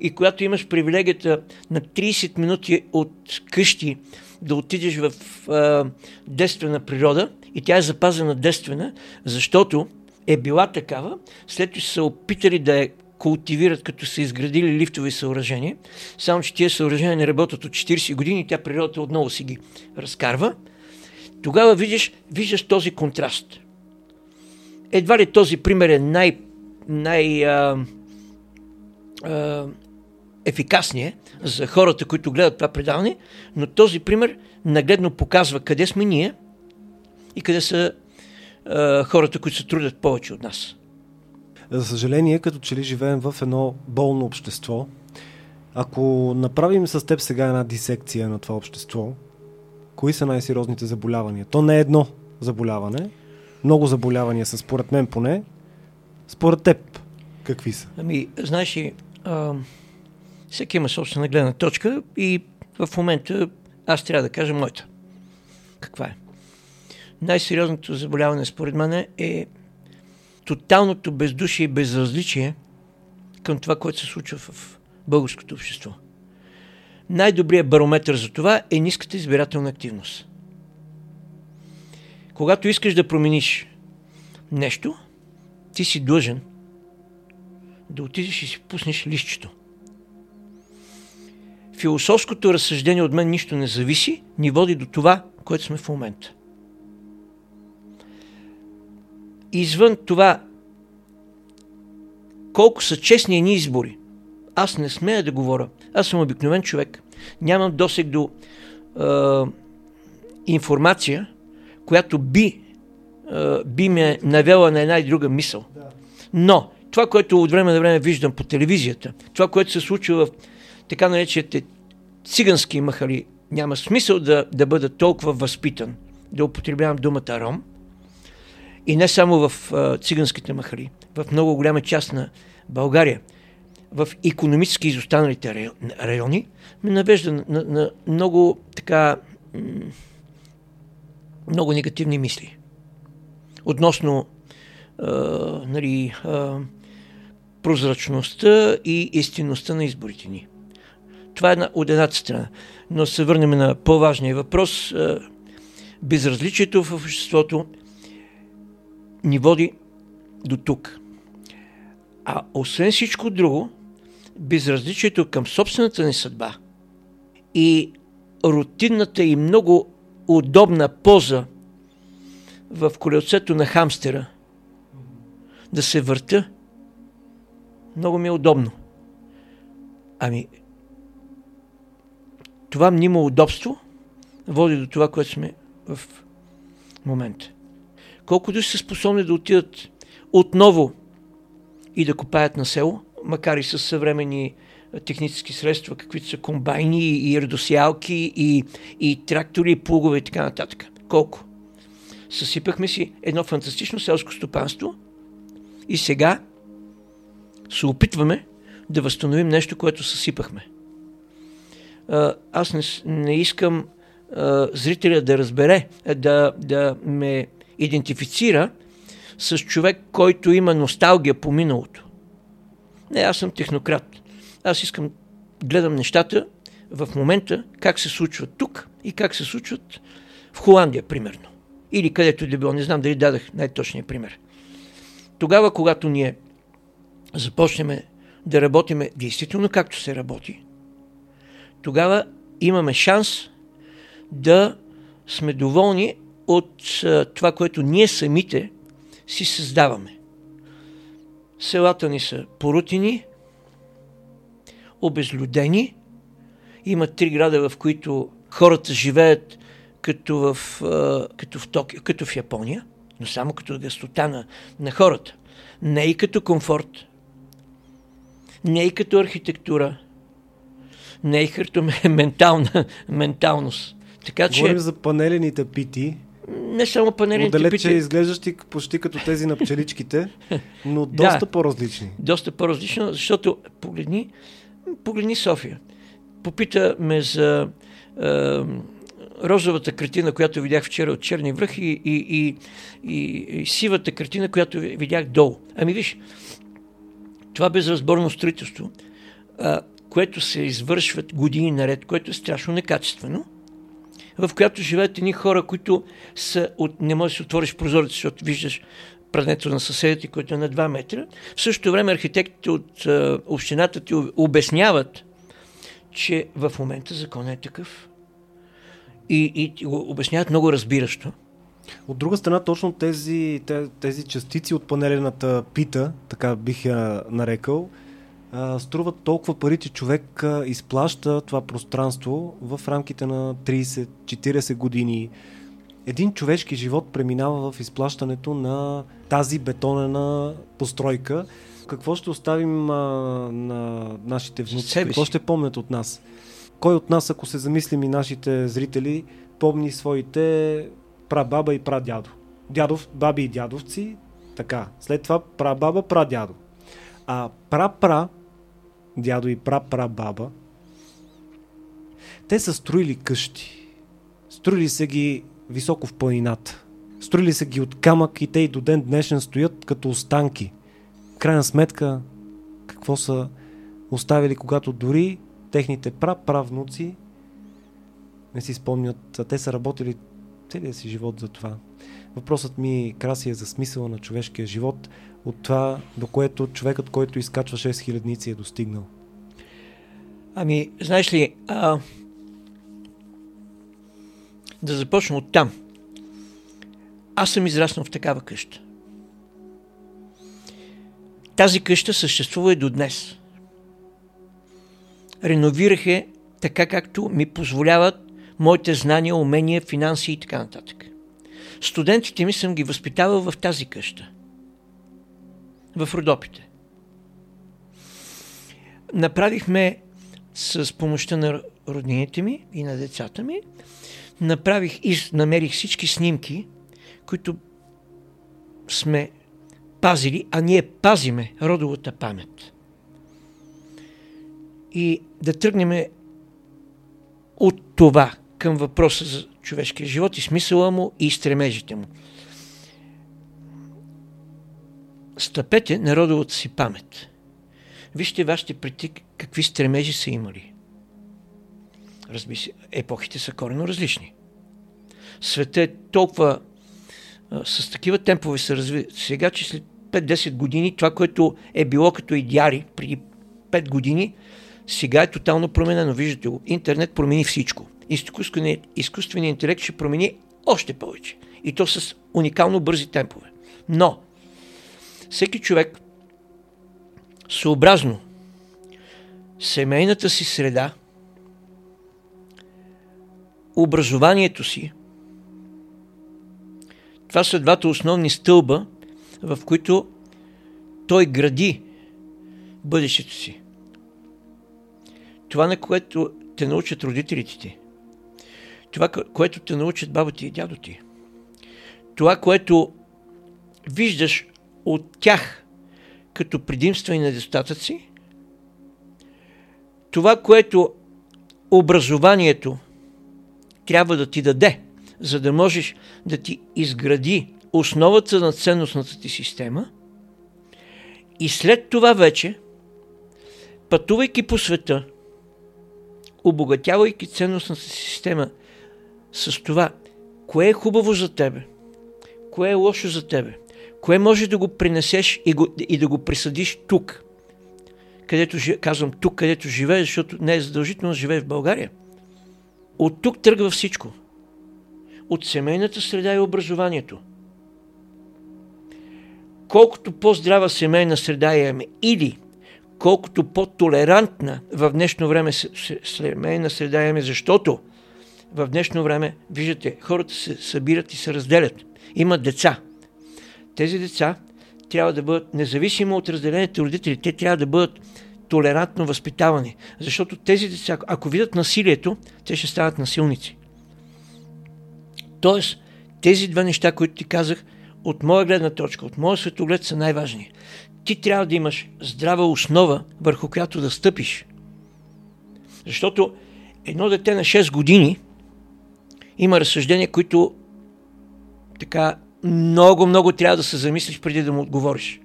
и когато имаш привилегията на 30 минути от къщи да отидеш в а, действена природа и тя е запазена действена, защото е била такава, след това са опитали да я култивират, като са изградили лифтови съоръжения, само че тия съоръжения не работят от 40 години и тя природата отново си ги разкарва, тогава виждаш, виждаш този контраст. Едва ли този пример е най, най за хората, които гледат това предаване, но този пример нагледно показва къде сме ние и къде са а, хората, които се трудят повече от нас.
За съжаление, като че ли живеем в едно болно общество, ако направим с теб сега една дисекция на това общество, кои са най-сериозните заболявания? То не е едно заболяване. Много заболявания са, според мен поне. Според теб, какви са?
Ами, знаеш а, всеки има собствена гледна точка и в момента аз трябва да кажа моята. Каква е? Най-сериозното заболяване, според мен, е тоталното бездушие и безразличие към това, което се случва в българското общество. Най-добрият барометр за това е ниската избирателна активност. Когато искаш да промениш нещо, ти си длъжен да отидеш и си пуснеш лището. Философското разсъждение от мен нищо не зависи, ни води до това, което сме в момента. извън това, колко са честни ни избори, аз не смея да говоря. Аз съм обикновен човек. Нямам досег до е, информация, която би, е, би ме навела на една и друга мисъл. Но това, което от време на време виждам по телевизията, това, което се случва в така наречените цигански махали, няма смисъл да, да бъда толкова възпитан, да употребявам думата ром, и не само в а, циганските махали, в много голяма част на България, в економически изостаналите райони, ме навежда на, на, много така много негативни мисли. Относно а, нали, а, прозрачността и истинността на изборите ни. Това е от едната страна. Но се върнем на по-важния въпрос. А, безразличието в обществото ни води до тук. А освен всичко друго, безразличието към собствената ни съдба и рутинната и много удобна поза в колелцето на хамстера да се върта, много ми е удобно. Ами, това мнимо удобство води до това, което сме в момента. Колко души са способни да отидат отново и да копаят на село, макар и с съвремени технически средства, каквито са комбайни и редосиалки и, и трактори, и плугове и така нататък. Колко? Съсипахме си едно фантастично селско стопанство и сега се опитваме да възстановим нещо, което съсипахме. Аз не, не искам зрителя да разбере, да, да ме идентифицира с човек, който има носталгия по миналото. Не, аз съм технократ. Аз искам, гледам нещата в момента, как се случват тук и как се случват в Холандия, примерно. Или където да било. Не знам дали дадах най-точния пример. Тогава, когато ние започнем да работиме действително както се работи, тогава имаме шанс да сме доволни от това, което ние самите си създаваме. Селата ни са порутини, обезлюдени. Има три града, в които хората живеят като в, като в Токио, като в Япония, но само като гъстота на, на хората. Не и като комфорт, не и като архитектура, не е хърто, е ментална менталност. Така че...
Говорим за панелените пити.
Не само панелените
Отдалече
пити.
изглеждащи почти като тези на пчеличките, но доста
Да.
по-различни.
доста по-различно, защото погледни, погледни София. Попита ме за е, розовата картина, която видях вчера от Черни връх и, и, и, и, и сивата картина, която видях долу. Ами виж, това безразборно строителство, а, което се извършват години наред, което е страшно некачествено, в която живеят едни хора, които са от, не можеш да си отвориш прозореца, защото виждаш прането на съседите, който е на 2 метра. В същото време архитектите от а, общината ти обясняват, че в момента законът е такъв. И, и ти го обясняват много разбиращо.
От друга страна, точно тези, те- тези частици от панелената пита, така бих я нарекал, а, струват толкова пари, че човек а, изплаща това пространство в рамките на 30-40 години. Един човешки живот преминава в изплащането на тази бетонена постройка. Какво ще оставим а, на нашите внуци?
себе
Какво ще помнят от нас? Кой от нас, ако се замислим и нашите зрители, помни своите прабаба и прадядо? Дядов, баби и дядовци, така. След това прабаба, прадядо. А пра-пра, дядо и пра-пра-баба, те са строили къщи. Строили са ги високо в планината. Строили са ги от камък и те и до ден днешен стоят като останки. Крайна сметка, какво са оставили, когато дори техните пра-правнуци не си спомнят, а те са работили целият си живот за това. Въпросът ми, Краси, е за смисъла на човешкия живот, от това, до което човекът, който изкачва 6 хилядници е достигнал.
Ами, знаеш ли, а, да започна от там. Аз съм израснал в такава къща. Тази къща съществува и до днес. Реновирах я така, както ми позволяват моите знания, умения, финанси и така нататък. Студентите ми съм ги възпитавал в тази къща. В Родопите. Направихме с помощта на роднините ми и на децата ми, направих и намерих всички снимки, които сме пазили, а ние пазиме родовата памет. И да тръгнем от това към въпроса за човешкия живот и смисъла му и стремежите му. Стъпете на родовата си памет. Вижте вашите преди какви стремежи са имали. Разбира се, епохите са корено различни. Света е толкова с такива темпове се разви. Сега, че след 5-10 години това, което е било като идеали преди 5 години, сега е тотално променено. Виждате го. Интернет промени всичко. Изкуственият, изкуственият интелект ще промени още повече. И то с уникално бързи темпове. Но, всеки човек, съобразно семейната си среда, образованието си, това са двата основни стълба, в които той гради бъдещето си. Това, на което те научат родителите ти. Това, което те научат баба ти и дядо ти. Това, което виждаш от тях като предимства и недостатъци. Това, което образованието трябва да ти даде, за да можеш да ти изгради основата на ценностната ти система и след това вече, пътувайки по света, обогатявайки ценностната си система с това, кое е хубаво за тебе, кое е лошо за тебе, кое може да го принесеш и, го, и да го присъдиш тук, където, казвам тук, където живееш, защото не е задължително да живее в България. От тук тръгва всичко. От семейната среда и образованието. Колкото по-здрава семейна среда имаме или колкото по-толерантна в днешно време се- се- семейна среда имаме, защото в днешно време, виждате, хората се събират и се разделят. Имат деца. Тези деца трябва да бъдат, независимо от разделените родители, те трябва да бъдат толерантно възпитаване. Защото тези деца, ако видят насилието, те ще стават насилници. Тоест, тези два неща, които ти казах, от моя гледна точка, от моя светоглед са най-важни. Ти трябва да имаш здрава основа, върху която да стъпиш. Защото едно дете на 6 години има разсъждения, които така много, много трябва да се замислиш преди да му отговориш.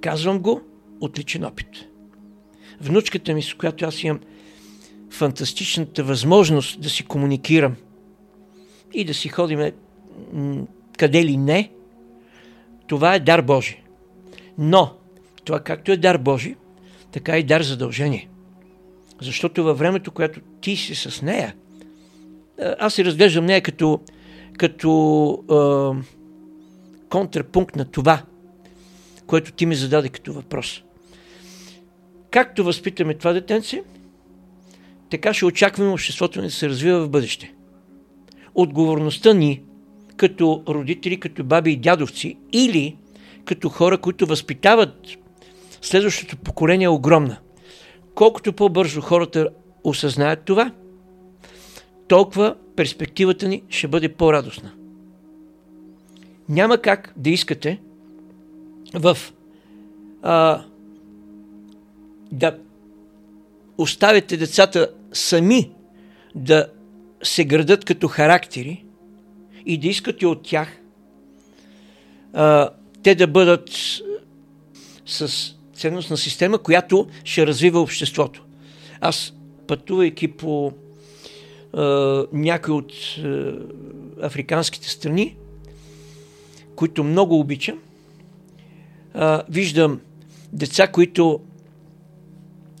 Казвам го от личен опит. Внучката ми, с която аз имам фантастичната възможност да си комуникирам и да си ходиме къде ли не, това е дар Божий. Но, това както е дар Божий, така и дар задължение. Защото във времето, което ти си с нея, аз се разглеждам нея като, като е, контрапункт на това, което ти ми зададе като въпрос. Както възпитаме това детенце, така ще очакваме обществото ни да се развива в бъдеще. Отговорността ни като родители, като баби и дядовци или като хора, които възпитават следващото поколение е огромна. Колкото по-бързо хората осъзнаят това, толкова перспективата ни ще бъде по-радостна. Няма как да искате в а, да оставите децата сами да се градат като характери и да искате от тях а, те да бъдат с ценностна система, която ще развива обществото. Аз, пътувайки по някои от африканските страни, които много обичам, виждам деца, които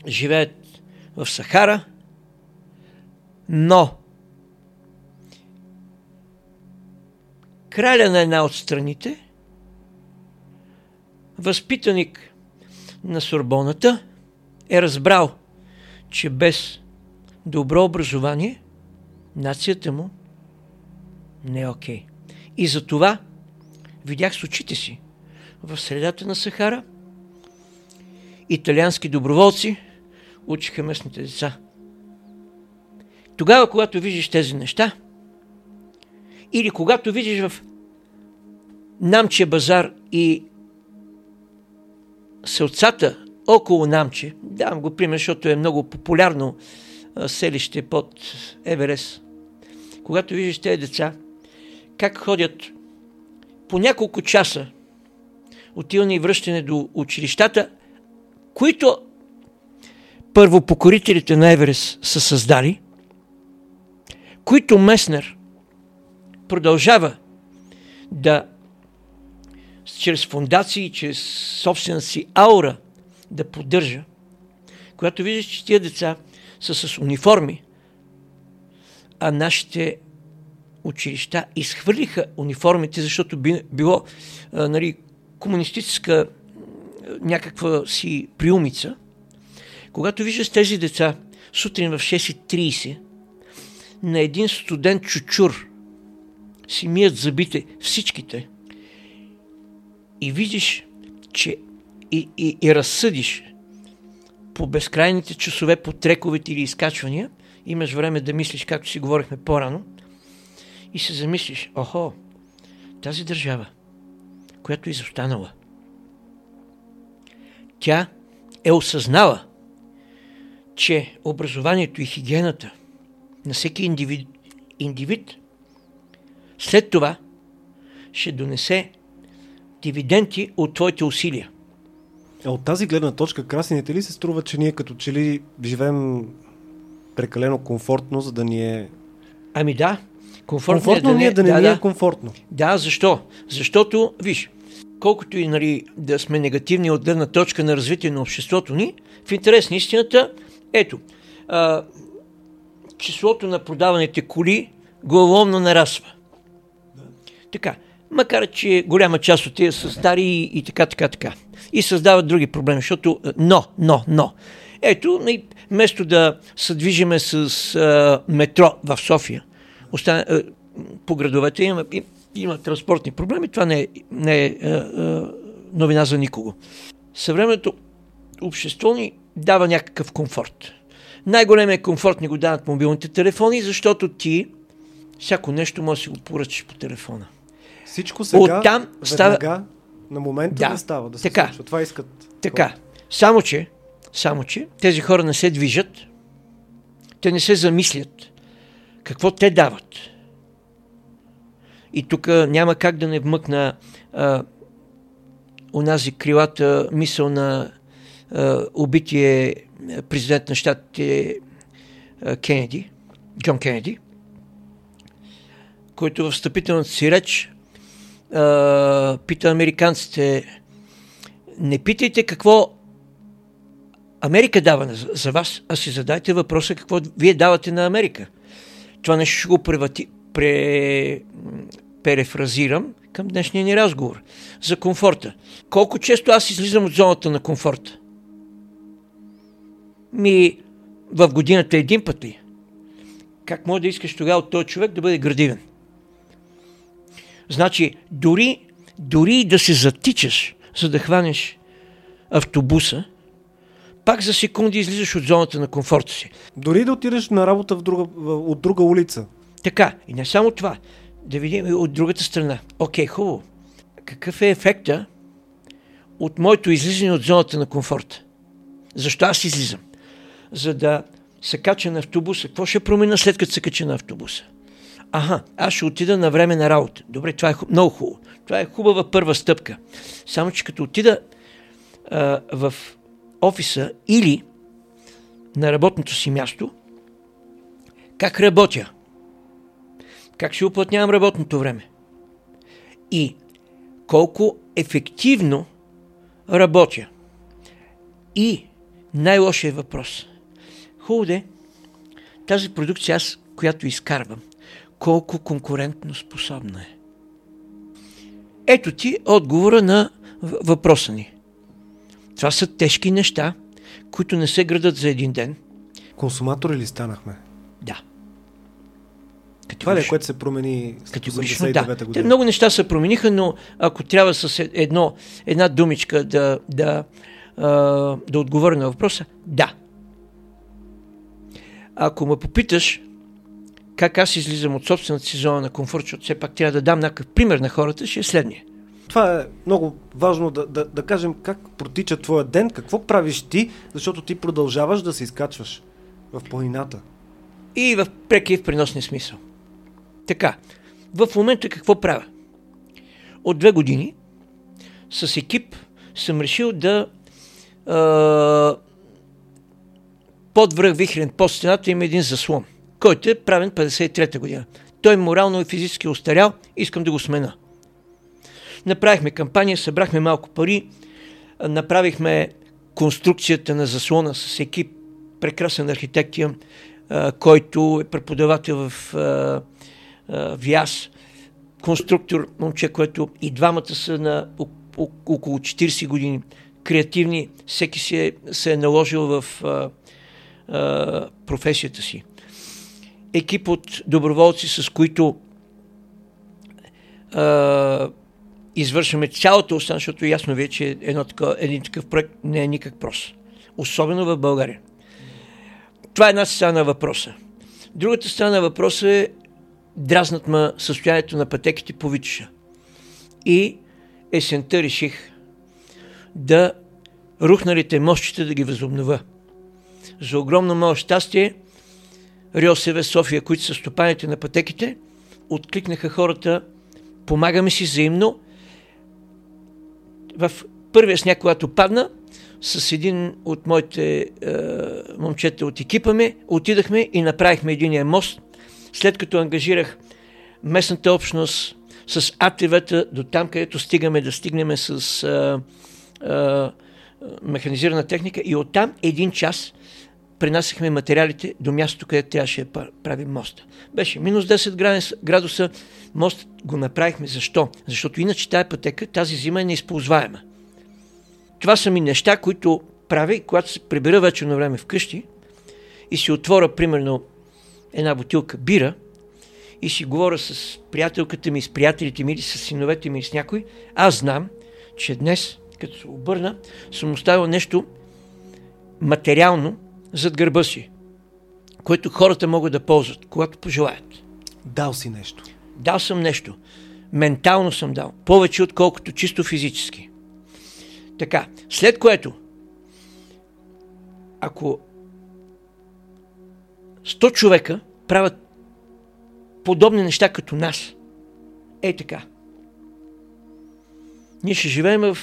живеят в Сахара, но краля на една от страните, възпитаник на Сорбоната, е разбрал, че без добро образование нацията му не е окей. И за това видях с очите си в средата на Сахара италиански доброволци учиха местните деца. Тогава, когато виждаш тези неща, или когато видиш в Намче базар и селцата около Намче, давам го пример, защото е много популярно селище под Еверес, когато виждаш тези деца, как ходят по няколко часа отиване и връщане до училищата, които първопокорителите на Еверес са създали, които Меснер продължава да чрез фундации, чрез собствена си аура да поддържа, когато виждаш, че тия деца са с униформи, а нашите училища изхвърлиха униформите, защото би, било а, нали, комунистическа някаква си приумица, когато виждаш тези деца сутрин в 6.30 на един студент чучур си мият зъбите всичките и видиш, че и, и, и разсъдиш по безкрайните часове по трековете или изкачвания, имаш време да мислиш, както си говорихме по-рано, и се замислиш, охо, тази държава, която е изостанала, тя е осъзнала, че образованието и хигиената на всеки индивид, индивид след това ще донесе дивиденти от твоите усилия.
А от тази гледна точка, красените ли се струва, че ние като че ли живеем прекалено комфортно, за да ни е...
Ами да,
комфортно, комфортно е да ни е да не да, ни е да. комфортно.
Да, защо? Защото, виж, колкото и нали, да сме негативни от гледна точка на развитие на обществото ни, в интерес на истината, ето, а, числото на продаваните коли главоломно нарасва. Така, макар че голяма част от тия са стари и, и така, така, така. И създават други проблеми, защото но, но, но. Ето, вместо да се движиме с а, метро в София, остане, а, по градовете има, има транспортни проблеми, това не е, не е а, новина за никого. Съвременното общество ни дава някакъв комфорт. Най-големият комфорт ни го дават мобилните телефони, защото ти всяко нещо може да си го поръчаш по телефона.
Всичко сега,
Оттам става-
веднага, на момента
Да,
да, става, да се
така.
случва. Това искат.
Така. Само че, само че, тези хора не се движат, те не се замислят какво те дават. И тук няма как да не вмъкна а, онази крилата мисъл на а, убитие президент на щатите а, Кенеди, Джон Кенеди, който в встъпителната си реч пита американците не питайте какво Америка дава на- за вас, а си задайте въпроса какво вие давате на Америка. Това нещо ще го превати, пре, перефразирам към днешния ни разговор. За комфорта. Колко често аз излизам от зоната на комфорта? Ми в годината един път ли? Как може да искаш тогава от този човек да бъде градивен? Значи, дори, дори да се затичаш, за да хванеш автобуса, пак за секунди излизаш от зоната на комфорта си.
Дори да отидеш на работа в друга, от друга улица.
Така, и не само това, да видим и от другата страна. Окей, хубаво. Какъв е ефекта от моето излизане от зоната на комфорта? Защо аз излизам? За да се кача на автобуса. Какво ще промена след като се кача на автобуса? Аха, аз ще отида на време на работа. Добре, това е много хубаво. Това е хубава първа стъпка. Само, че като отида а, в офиса или на работното си място, как работя? Как ще уплътнявам работното време? И колко ефективно работя? И най-лошият въпрос. Хубаво де, тази продукция, аз, която изкарвам, колко конкурентно способна е? Ето ти отговора на въпроса ни. Това са тежки неща, които не се градат за един ден.
Консуматори ли станахме?
Да.
Това ли е, което се промени
Категорично
89-та
да. Те
година?
много неща се промениха, но ако трябва с е- едно, една думичка да, да, да отговоря на въпроса, да. Ако ме попиташ как аз излизам от собствената си зона на комфорт, защото все пак трябва да дам някакъв пример на хората, ще е следния.
Това е много важно да, да, да кажем как протича твоя ден, какво правиш ти, защото ти продължаваш да се изкачваш в планината.
И в преки и в преносния смисъл. Така, в момента какво правя? От две години с екип съм решил да а, под връх Вихрен под стената има един заслон, който е правен 53-та година. Той морално и физически е устарял, искам да го смена. Направихме кампания, събрахме малко пари, направихме конструкцията на заслона с екип, прекрасен архитект който е преподавател в а, ВИАС, конструктор, момче, което и двамата са на около 40 години, креативни, всеки се е, се е наложил в професията си. Екип от доброволци, с които а, извършваме цялата остана, защото ясно ви е, че едно такова, един такъв проект не е никак прост. Особено в България. Това е една страна на въпроса. Другата страна на въпроса е дразнат ма състоянието на пътеките по Витиша. И есента реших да рухналите мощите да ги възобнова. За огромно мое щастие, РИОСВ София, които са стопаните на пътеките, откликнаха хората, помагаме си взаимно. В първия сняг, когато падна, с един от моите е, момчета от екипа ми, отидахме и направихме единия мост, след като ангажирах местната общност с АТВ-та до там, където стигаме да стигнем с е, е, механизирана техника и оттам един час пренасяхме материалите до мястото, където трябваше да правим моста. Беше минус 10 градуса, мост го направихме. Защо? Защото иначе тая пътека тази зима е неизползваема. Това са ми неща, които правя когато се прибера вече на време вкъщи и си отворя, примерно, една бутилка бира и си говоря с приятелката ми, с приятелите ми или с синовете ми и с някой, аз знам, че днес, като се обърна, съм оставил нещо материално зад гърба си, което хората могат да ползват, когато пожелаят.
Дал си нещо.
Дал съм нещо. Ментално съм дал. Повече отколкото чисто физически. Така, след което, ако 100 човека правят подобни неща като нас, е така. Ние ще живеем в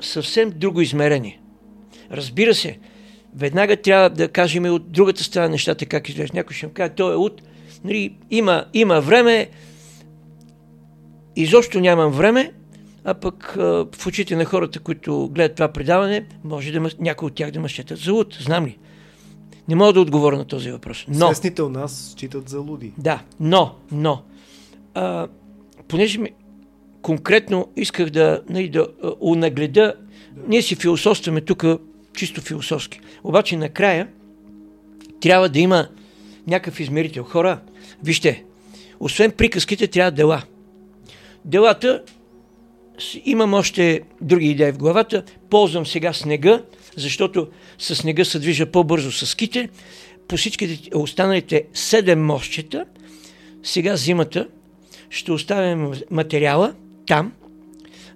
съвсем друго измерение. Разбира се, веднага трябва да кажем и от другата страна нещата как изглежда. Някой ще ми каже, той е от... Нали, има, има време, изобщо нямам време, а пък в очите на хората, които гледат това предаване, може да някой от тях да ме считат за луд. Знам ли? Не мога да отговоря на този въпрос. Но,
Свестните у нас считат за луди.
Да, но, но, а, понеже ми, конкретно исках да, нали, да унагледа, да. ние си философстваме тук чисто философски. Обаче накрая трябва да има някакъв измерител. Хора, вижте, освен приказките трябва дела. Делата, имам още други идеи в главата, ползвам сега снега, защото с снега се движа по-бързо с ските. По всичките останалите седем мощчета, сега зимата, ще оставим материала там,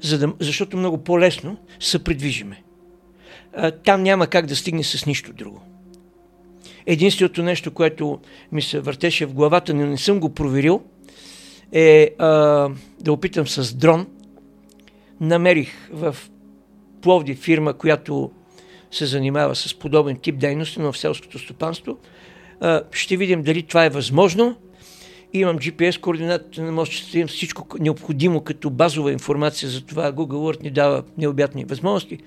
за да, защото много по-лесно се придвижиме. Там няма как да стигне с нищо друго. Единственото нещо, което ми се въртеше в главата, но не съм го проверил, е а, да опитам с дрон. Намерих в Пловди фирма, която се занимава с подобен тип дейности, но в селското стопанство. А, ще видим дали това е възможно. Имам GPS координатите на мощността, имам всичко необходимо като базова информация за това. Google Earth ни дава необятни възможности.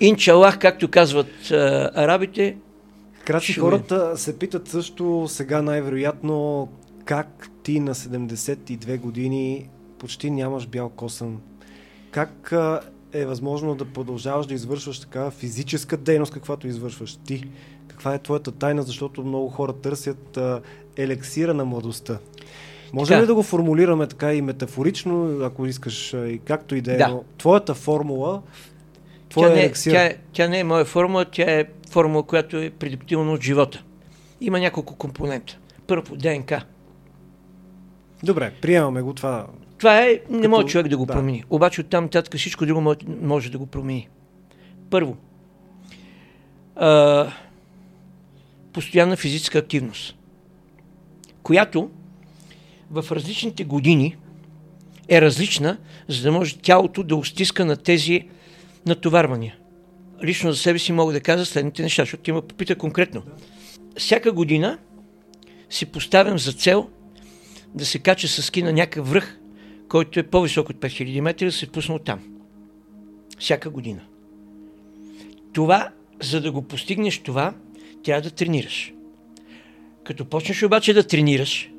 Инчалах, както казват а, арабите.
Крати хората се питат също сега най-вероятно как ти на 72 години почти нямаш бял косъм. Как а, е възможно да продължаваш да извършваш такава физическа дейност, каквато извършваш ти? Каква е твоята тайна, защото много хора търсят а, елексира на младостта? Може така. ли да го формулираме така и метафорично, ако искаш, и както и да е, да. но твоята формула,
твоя тя не, елексир... Тя, тя не е моя формула, тя е формула, която е предиктивна от живота. Има няколко компонента. Първо, ДНК.
Добре, приемаме го това.
Това е, не като... може човек да го да. промени. Обаче оттам нататък всичко друго може, може да го промени. Първо, а, постоянна физическа активност, която в различните години е различна, за да може тялото да устиска на тези натоварвания. Лично за себе си мога да кажа следните неща, защото ти ме попита конкретно. Всяка година си поставям за цел да се кача с ски на някакъв връх, който е по-висок от 5000 метра, да се пусна там. Всяка година. Това, за да го постигнеш това, трябва да тренираш. Като почнеш обаче да тренираш,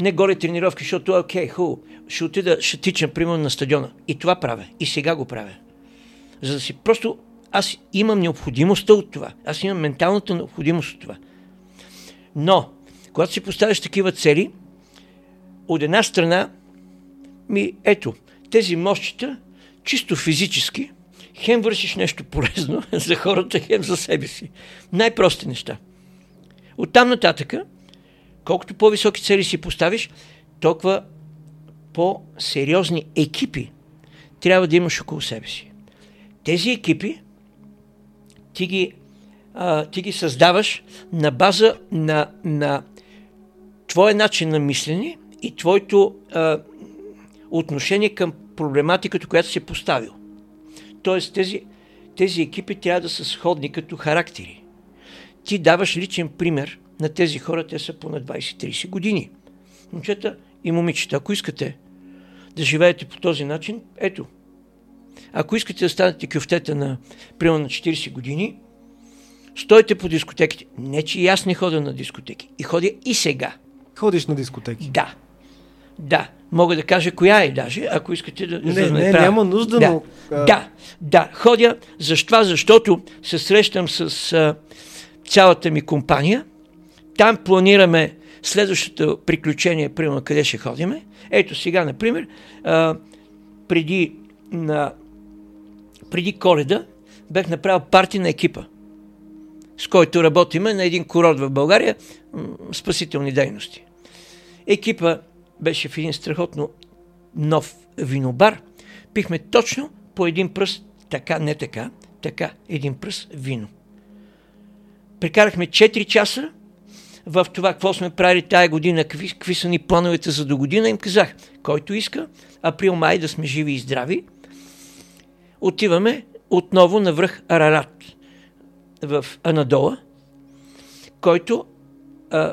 не горе тренировки, защото окей, хубаво, ще отида, ще тичам, примерно, на стадиона. И това правя. И сега го правя. За да си просто, аз имам необходимостта от това. Аз имам менталната необходимост от това. Но, когато си поставяш такива цели, от една страна, ми, ето, тези мощчета, чисто физически, хем вършиш нещо полезно за хората, хем за себе си. Най-прости неща. Оттам нататъка, колкото по-високи цели си поставиш, толкова по-сериозни екипи трябва да имаш около себе си. Тези екипи ти ги, а, ти ги създаваш на база на, на твоя начин на мислене и твоето а, отношение към проблематиката, която си е поставил. Тоест тези, тези екипи трябва да са сходни като характери. Ти даваш личен пример на тези хора, те са по на 20-30 години. Момчета и момичета, ако искате да живеете по този начин, ето. Ако искате да станете кюфтета на примерно на 40 години, стойте по дискотеките. Не, че и аз не ходя на дискотеки. И ходя и сега.
Ходиш на дискотеки?
Да. Да. Мога да кажа коя е даже, ако искате да...
Не, да не, правя. няма нужда,
да.
но...
Да, да. Ходя, защо? Защото се срещам с а, цялата ми компания. Там планираме следващото приключение, примерно, къде ще ходиме. Ето сега, например, а, преди, на, преди коледа бех направил парти на екипа, с който работиме на един курорт в България, спасителни дейности. Екипа беше в един страхотно нов винобар. Пихме точно по един пръст, така, не така, така, един пръст вино. Прекарахме 4 часа в това, какво сме правили тая година, какви, какви са ни плановете за до година. Им казах, който иска, април-май да сме живи и здрави, отиваме отново на връх Арарат в Анадола, който, а,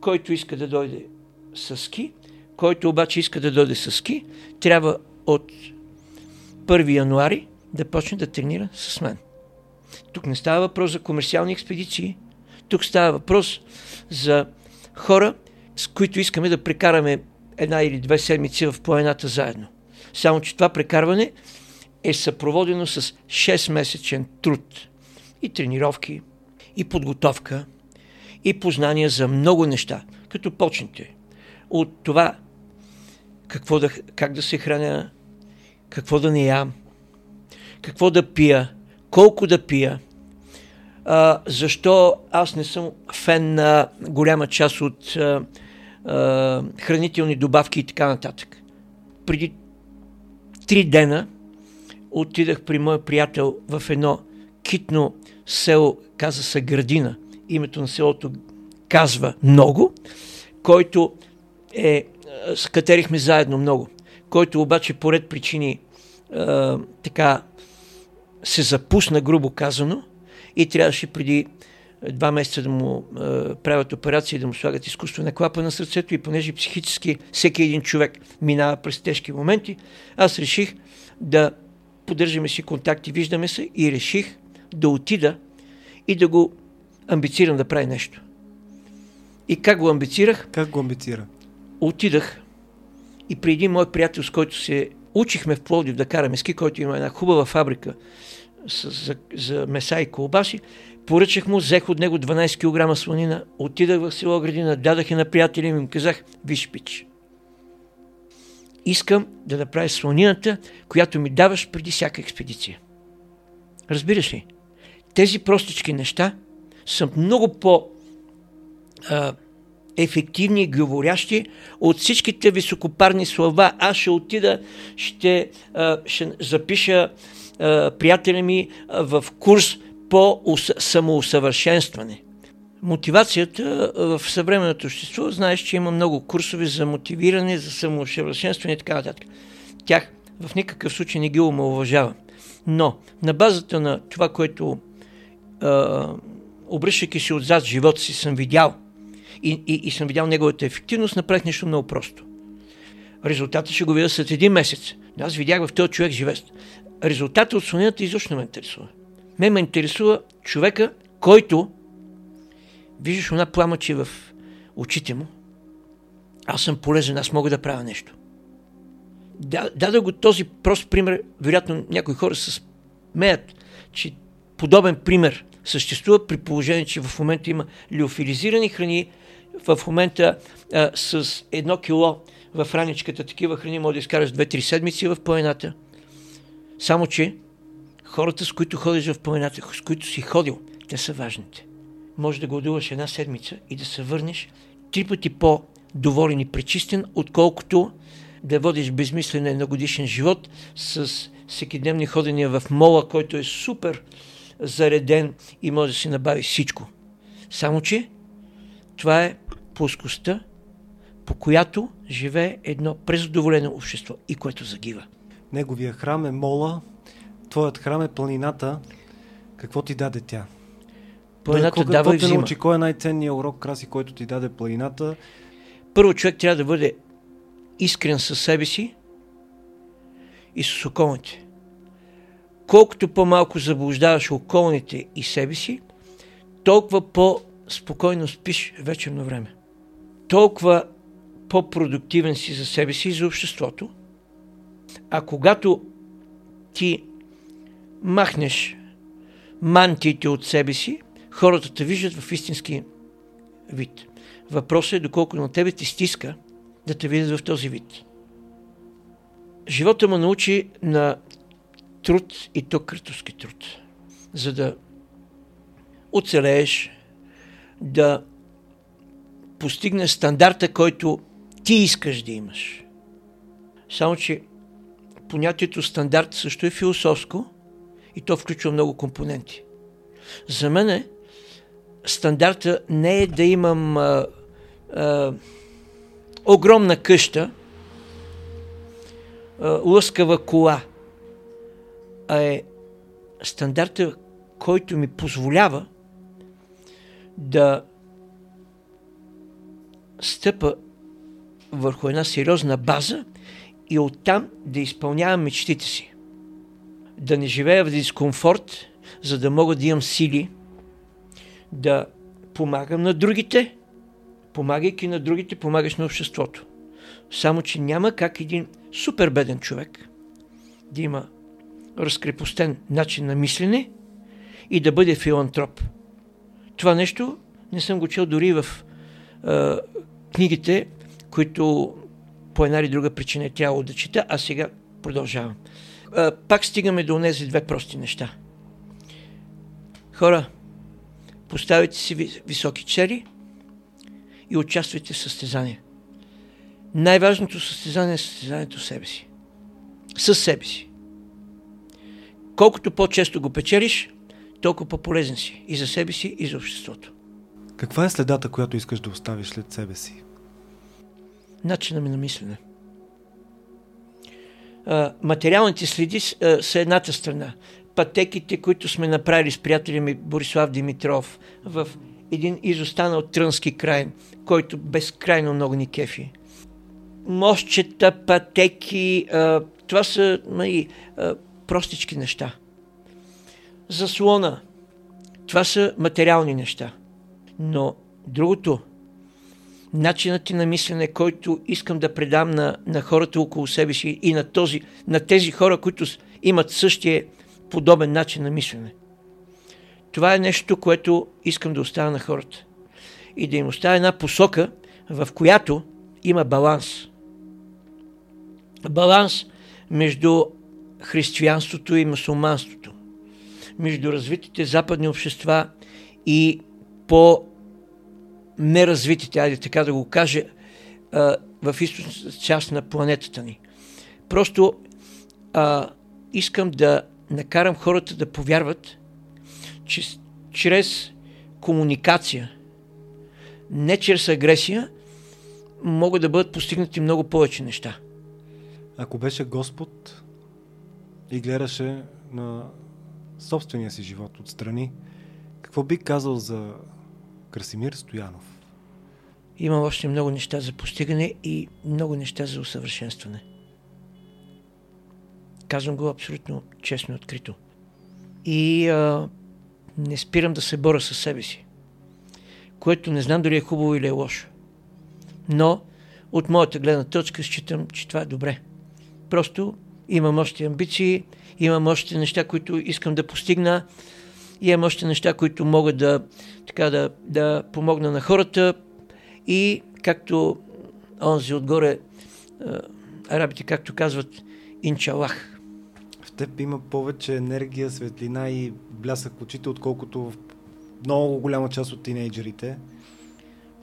който иска да дойде с ски, който обаче иска да дойде с ски, трябва от 1 януари да почне да тренира с мен. Тук не става въпрос за комерциални експедиции, тук става въпрос за хора, с които искаме да прекараме една или две седмици в планината заедно. Само, че това прекарване е съпроводено с 6-месечен труд и тренировки, и подготовка, и познания за много неща. Като почнете от това какво да, как да се храня, какво да не ям, какво да пия, колко да пия, а, защо аз не съм фен на голяма част от а, а, хранителни добавки и така нататък. Преди три дена отидах при моя приятел в едно китно село, каза се Градина. Името на селото казва много, който е, скатерихме заедно много, който обаче поред причини а, така се запусна, грубо казано, и трябваше преди два месеца да му а, правят операция и да му слагат изкуствена клапа на сърцето и понеже психически всеки един човек минава през тежки моменти, аз реших да поддържаме си контакти, виждаме се и реших да отида и да го амбицирам да прави нещо. И как го амбицирах?
Как го амбицира?
Отидах и при един мой приятел, с който се учихме в Пловдив да караме ски, който има една хубава фабрика с, за, за меса и колбаси, поръчах му, взех от него 12 кг слонина, отидах в село Градина, дадах я на приятели и им казах, виж пич, искам да направя слонината, която ми даваш преди всяка експедиция. Разбираш ли? Тези простички неща са много по- а, ефективни и говорящи от всичките високопарни слова. Аз ще отида, ще, а, ще запиша а, приятеля ми в курс по самоусъвършенстване. Мотивацията в съвременното общество, знаеш, че има много курсове за мотивиране, за самоусъвършенстване и така нататък. Тях в никакъв случай не ги омалуважавам. Но на базата на това, което обръщайки се отзад живота си, съм видял и, и, и съм видял неговата ефективност, направих нещо много просто. Резултата ще го видя след един месец. Аз видях в този човек живест. Резултатът от слонията изобщо не ме интересува. Ме ме интересува човека, който виждаш една пламъче в очите му. Аз съм полезен, аз мога да правя нещо. Дада го този прост пример. Вероятно някои хора се смеят, че подобен пример съществува при положение, че в момента има лиофилизирани храни, в момента а, с едно кило в раничката такива храни може да изкараш 2-3 седмици в планината. Само, че хората, с които ходиш в планината, с които си ходил, те са важните. Може да гладуваш една седмица и да се върнеш три пъти по-доволен и пречистен, отколкото да водиш безмислен едногодишен живот с всекидневни ходения в мола, който е супер зареден и може да си набави всичко. Само, че това е плоскостта, по която живее едно презадоволено общество и което загива.
Неговия храм е мола, твоят храм е планината. Какво ти даде тя?
Планината кога, дава и взима. Научи,
кой е най-ценният урок, краси, който ти даде планината?
Първо човек трябва да бъде искрен със себе си и с околните колкото по-малко заблуждаваш околните и себе си, толкова по-спокойно спиш вечерно време. Толкова по-продуктивен си за себе си и за обществото. А когато ти махнеш мантиите от себе си, хората те виждат в истински вид. Въпросът е доколко на тебе ти стиска да те видят в този вид. Живота му научи на труд и то критоски труд, за да оцелееш, да постигнеш стандарта, който ти искаш да имаш. Само, че понятието стандарт също е философско и то включва много компоненти. За мен е, стандарта не е да имам а, а, огромна къща, а, лъскава кола, а е стандарта, който ми позволява да стъпа върху една сериозна база и оттам да изпълнявам мечтите си. Да не живея в дискомфорт, за да мога да имам сили да помагам на другите, помагайки на другите, помагаш на обществото. Само, че няма как един супер беден човек да има разкрепостен начин на мислене и да бъде филантроп. Това нещо не съм го чел дори в е, книгите, които по една или друга причина е тяло да чета, а сега продължавам. Е, пак стигаме до тези две прости неща. Хора, поставите си високи цели и участвайте в състезание. Най-важното състезание е състезанието в себе си. Със себе си. Колкото по-често го печелиш, толкова по-полезен си и за себе си, и за обществото.
Каква е следата, която искаш да оставиш след себе си?
Начина ми на мислене. материалните следи са едната страна. Пътеките, които сме направили с приятеля ми Борислав Димитров в един изостанал трънски край, който безкрайно много ни кефи. Мостчета, пътеки, това са май, простички неща. Заслона. Това са материални неща. Но другото, начинът ти на мислене, който искам да предам на, на хората около себе си и на, този, на тези хора, които имат същия подобен начин на мислене. Това е нещо, което искам да оставя на хората. И да им оставя една посока, в която има баланс. Баланс между християнството и мусулманството. Между развитите западни общества и по неразвитите, айде така да го кажа, в източната част на планетата ни. Просто а, искам да накарам хората да повярват, че чрез комуникация, не чрез агресия, могат да бъдат постигнати много повече неща.
Ако беше Господ и гледаше на собствения си живот отстрани, какво би казал за Красимир Стоянов?
Има още много неща за постигане и много неща за усъвършенстване. Казвам го абсолютно честно и открито. И а, не спирам да се боря със себе си. Което не знам дали е хубаво или е лошо. Но от моята гледна точка считам, че това е добре. Просто имам още амбиции, имам още неща, които искам да постигна, имам още неща, които могат да, така, да, да помогна на хората и както онзи отгоре, арабите както казват, инчалах
теб има повече енергия, светлина и блясък в очите, отколкото в много голяма част от тинейджерите.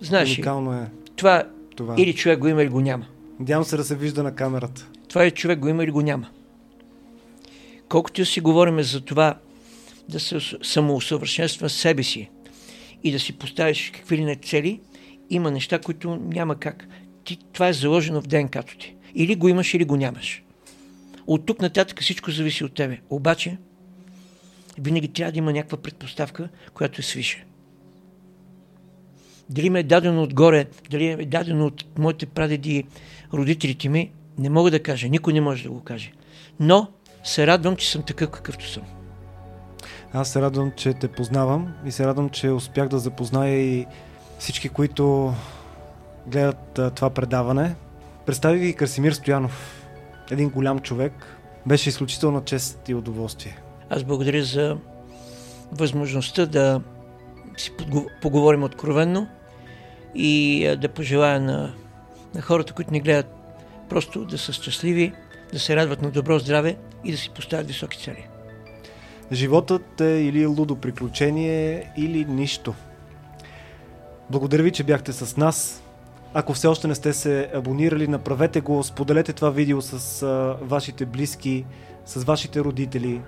Знаеш, Уникално е това, това или човек го има или го няма.
Надявам се да се вижда на камерата.
Това е човек го има или го няма. Колкото си говорим за това да се самоусъвършенства себе си и да си поставиш какви ли не цели, има неща, които няма как. Ти, това е заложено в ДНК-то ти. Или го имаш, или го нямаш. От тук нататък всичко зависи от тебе. Обаче, винаги трябва да има някаква предпоставка, която е свише. Дали ме е дадено отгоре, дали е дадено от моите прадеди, родителите ми, не мога да кажа. Никой не може да го каже. Но се радвам, че съм такъв какъвто съм.
Аз се радвам, че те познавам и се радвам, че успях да запозная и всички, които гледат а, това предаване. Представи ви Красимир Стоянов, един голям човек. Беше изключителна чест и удоволствие.
Аз благодаря за възможността да си поговорим откровенно и да пожелая на, на хората, които ни гледат, просто да са щастливи да се радват на добро здраве и да си поставят високи цели.
Животът е или лудо приключение, или нищо. Благодаря ви, че бяхте с нас. Ако все още не сте се абонирали, направете го, споделете това видео с а, вашите близки, с вашите родители,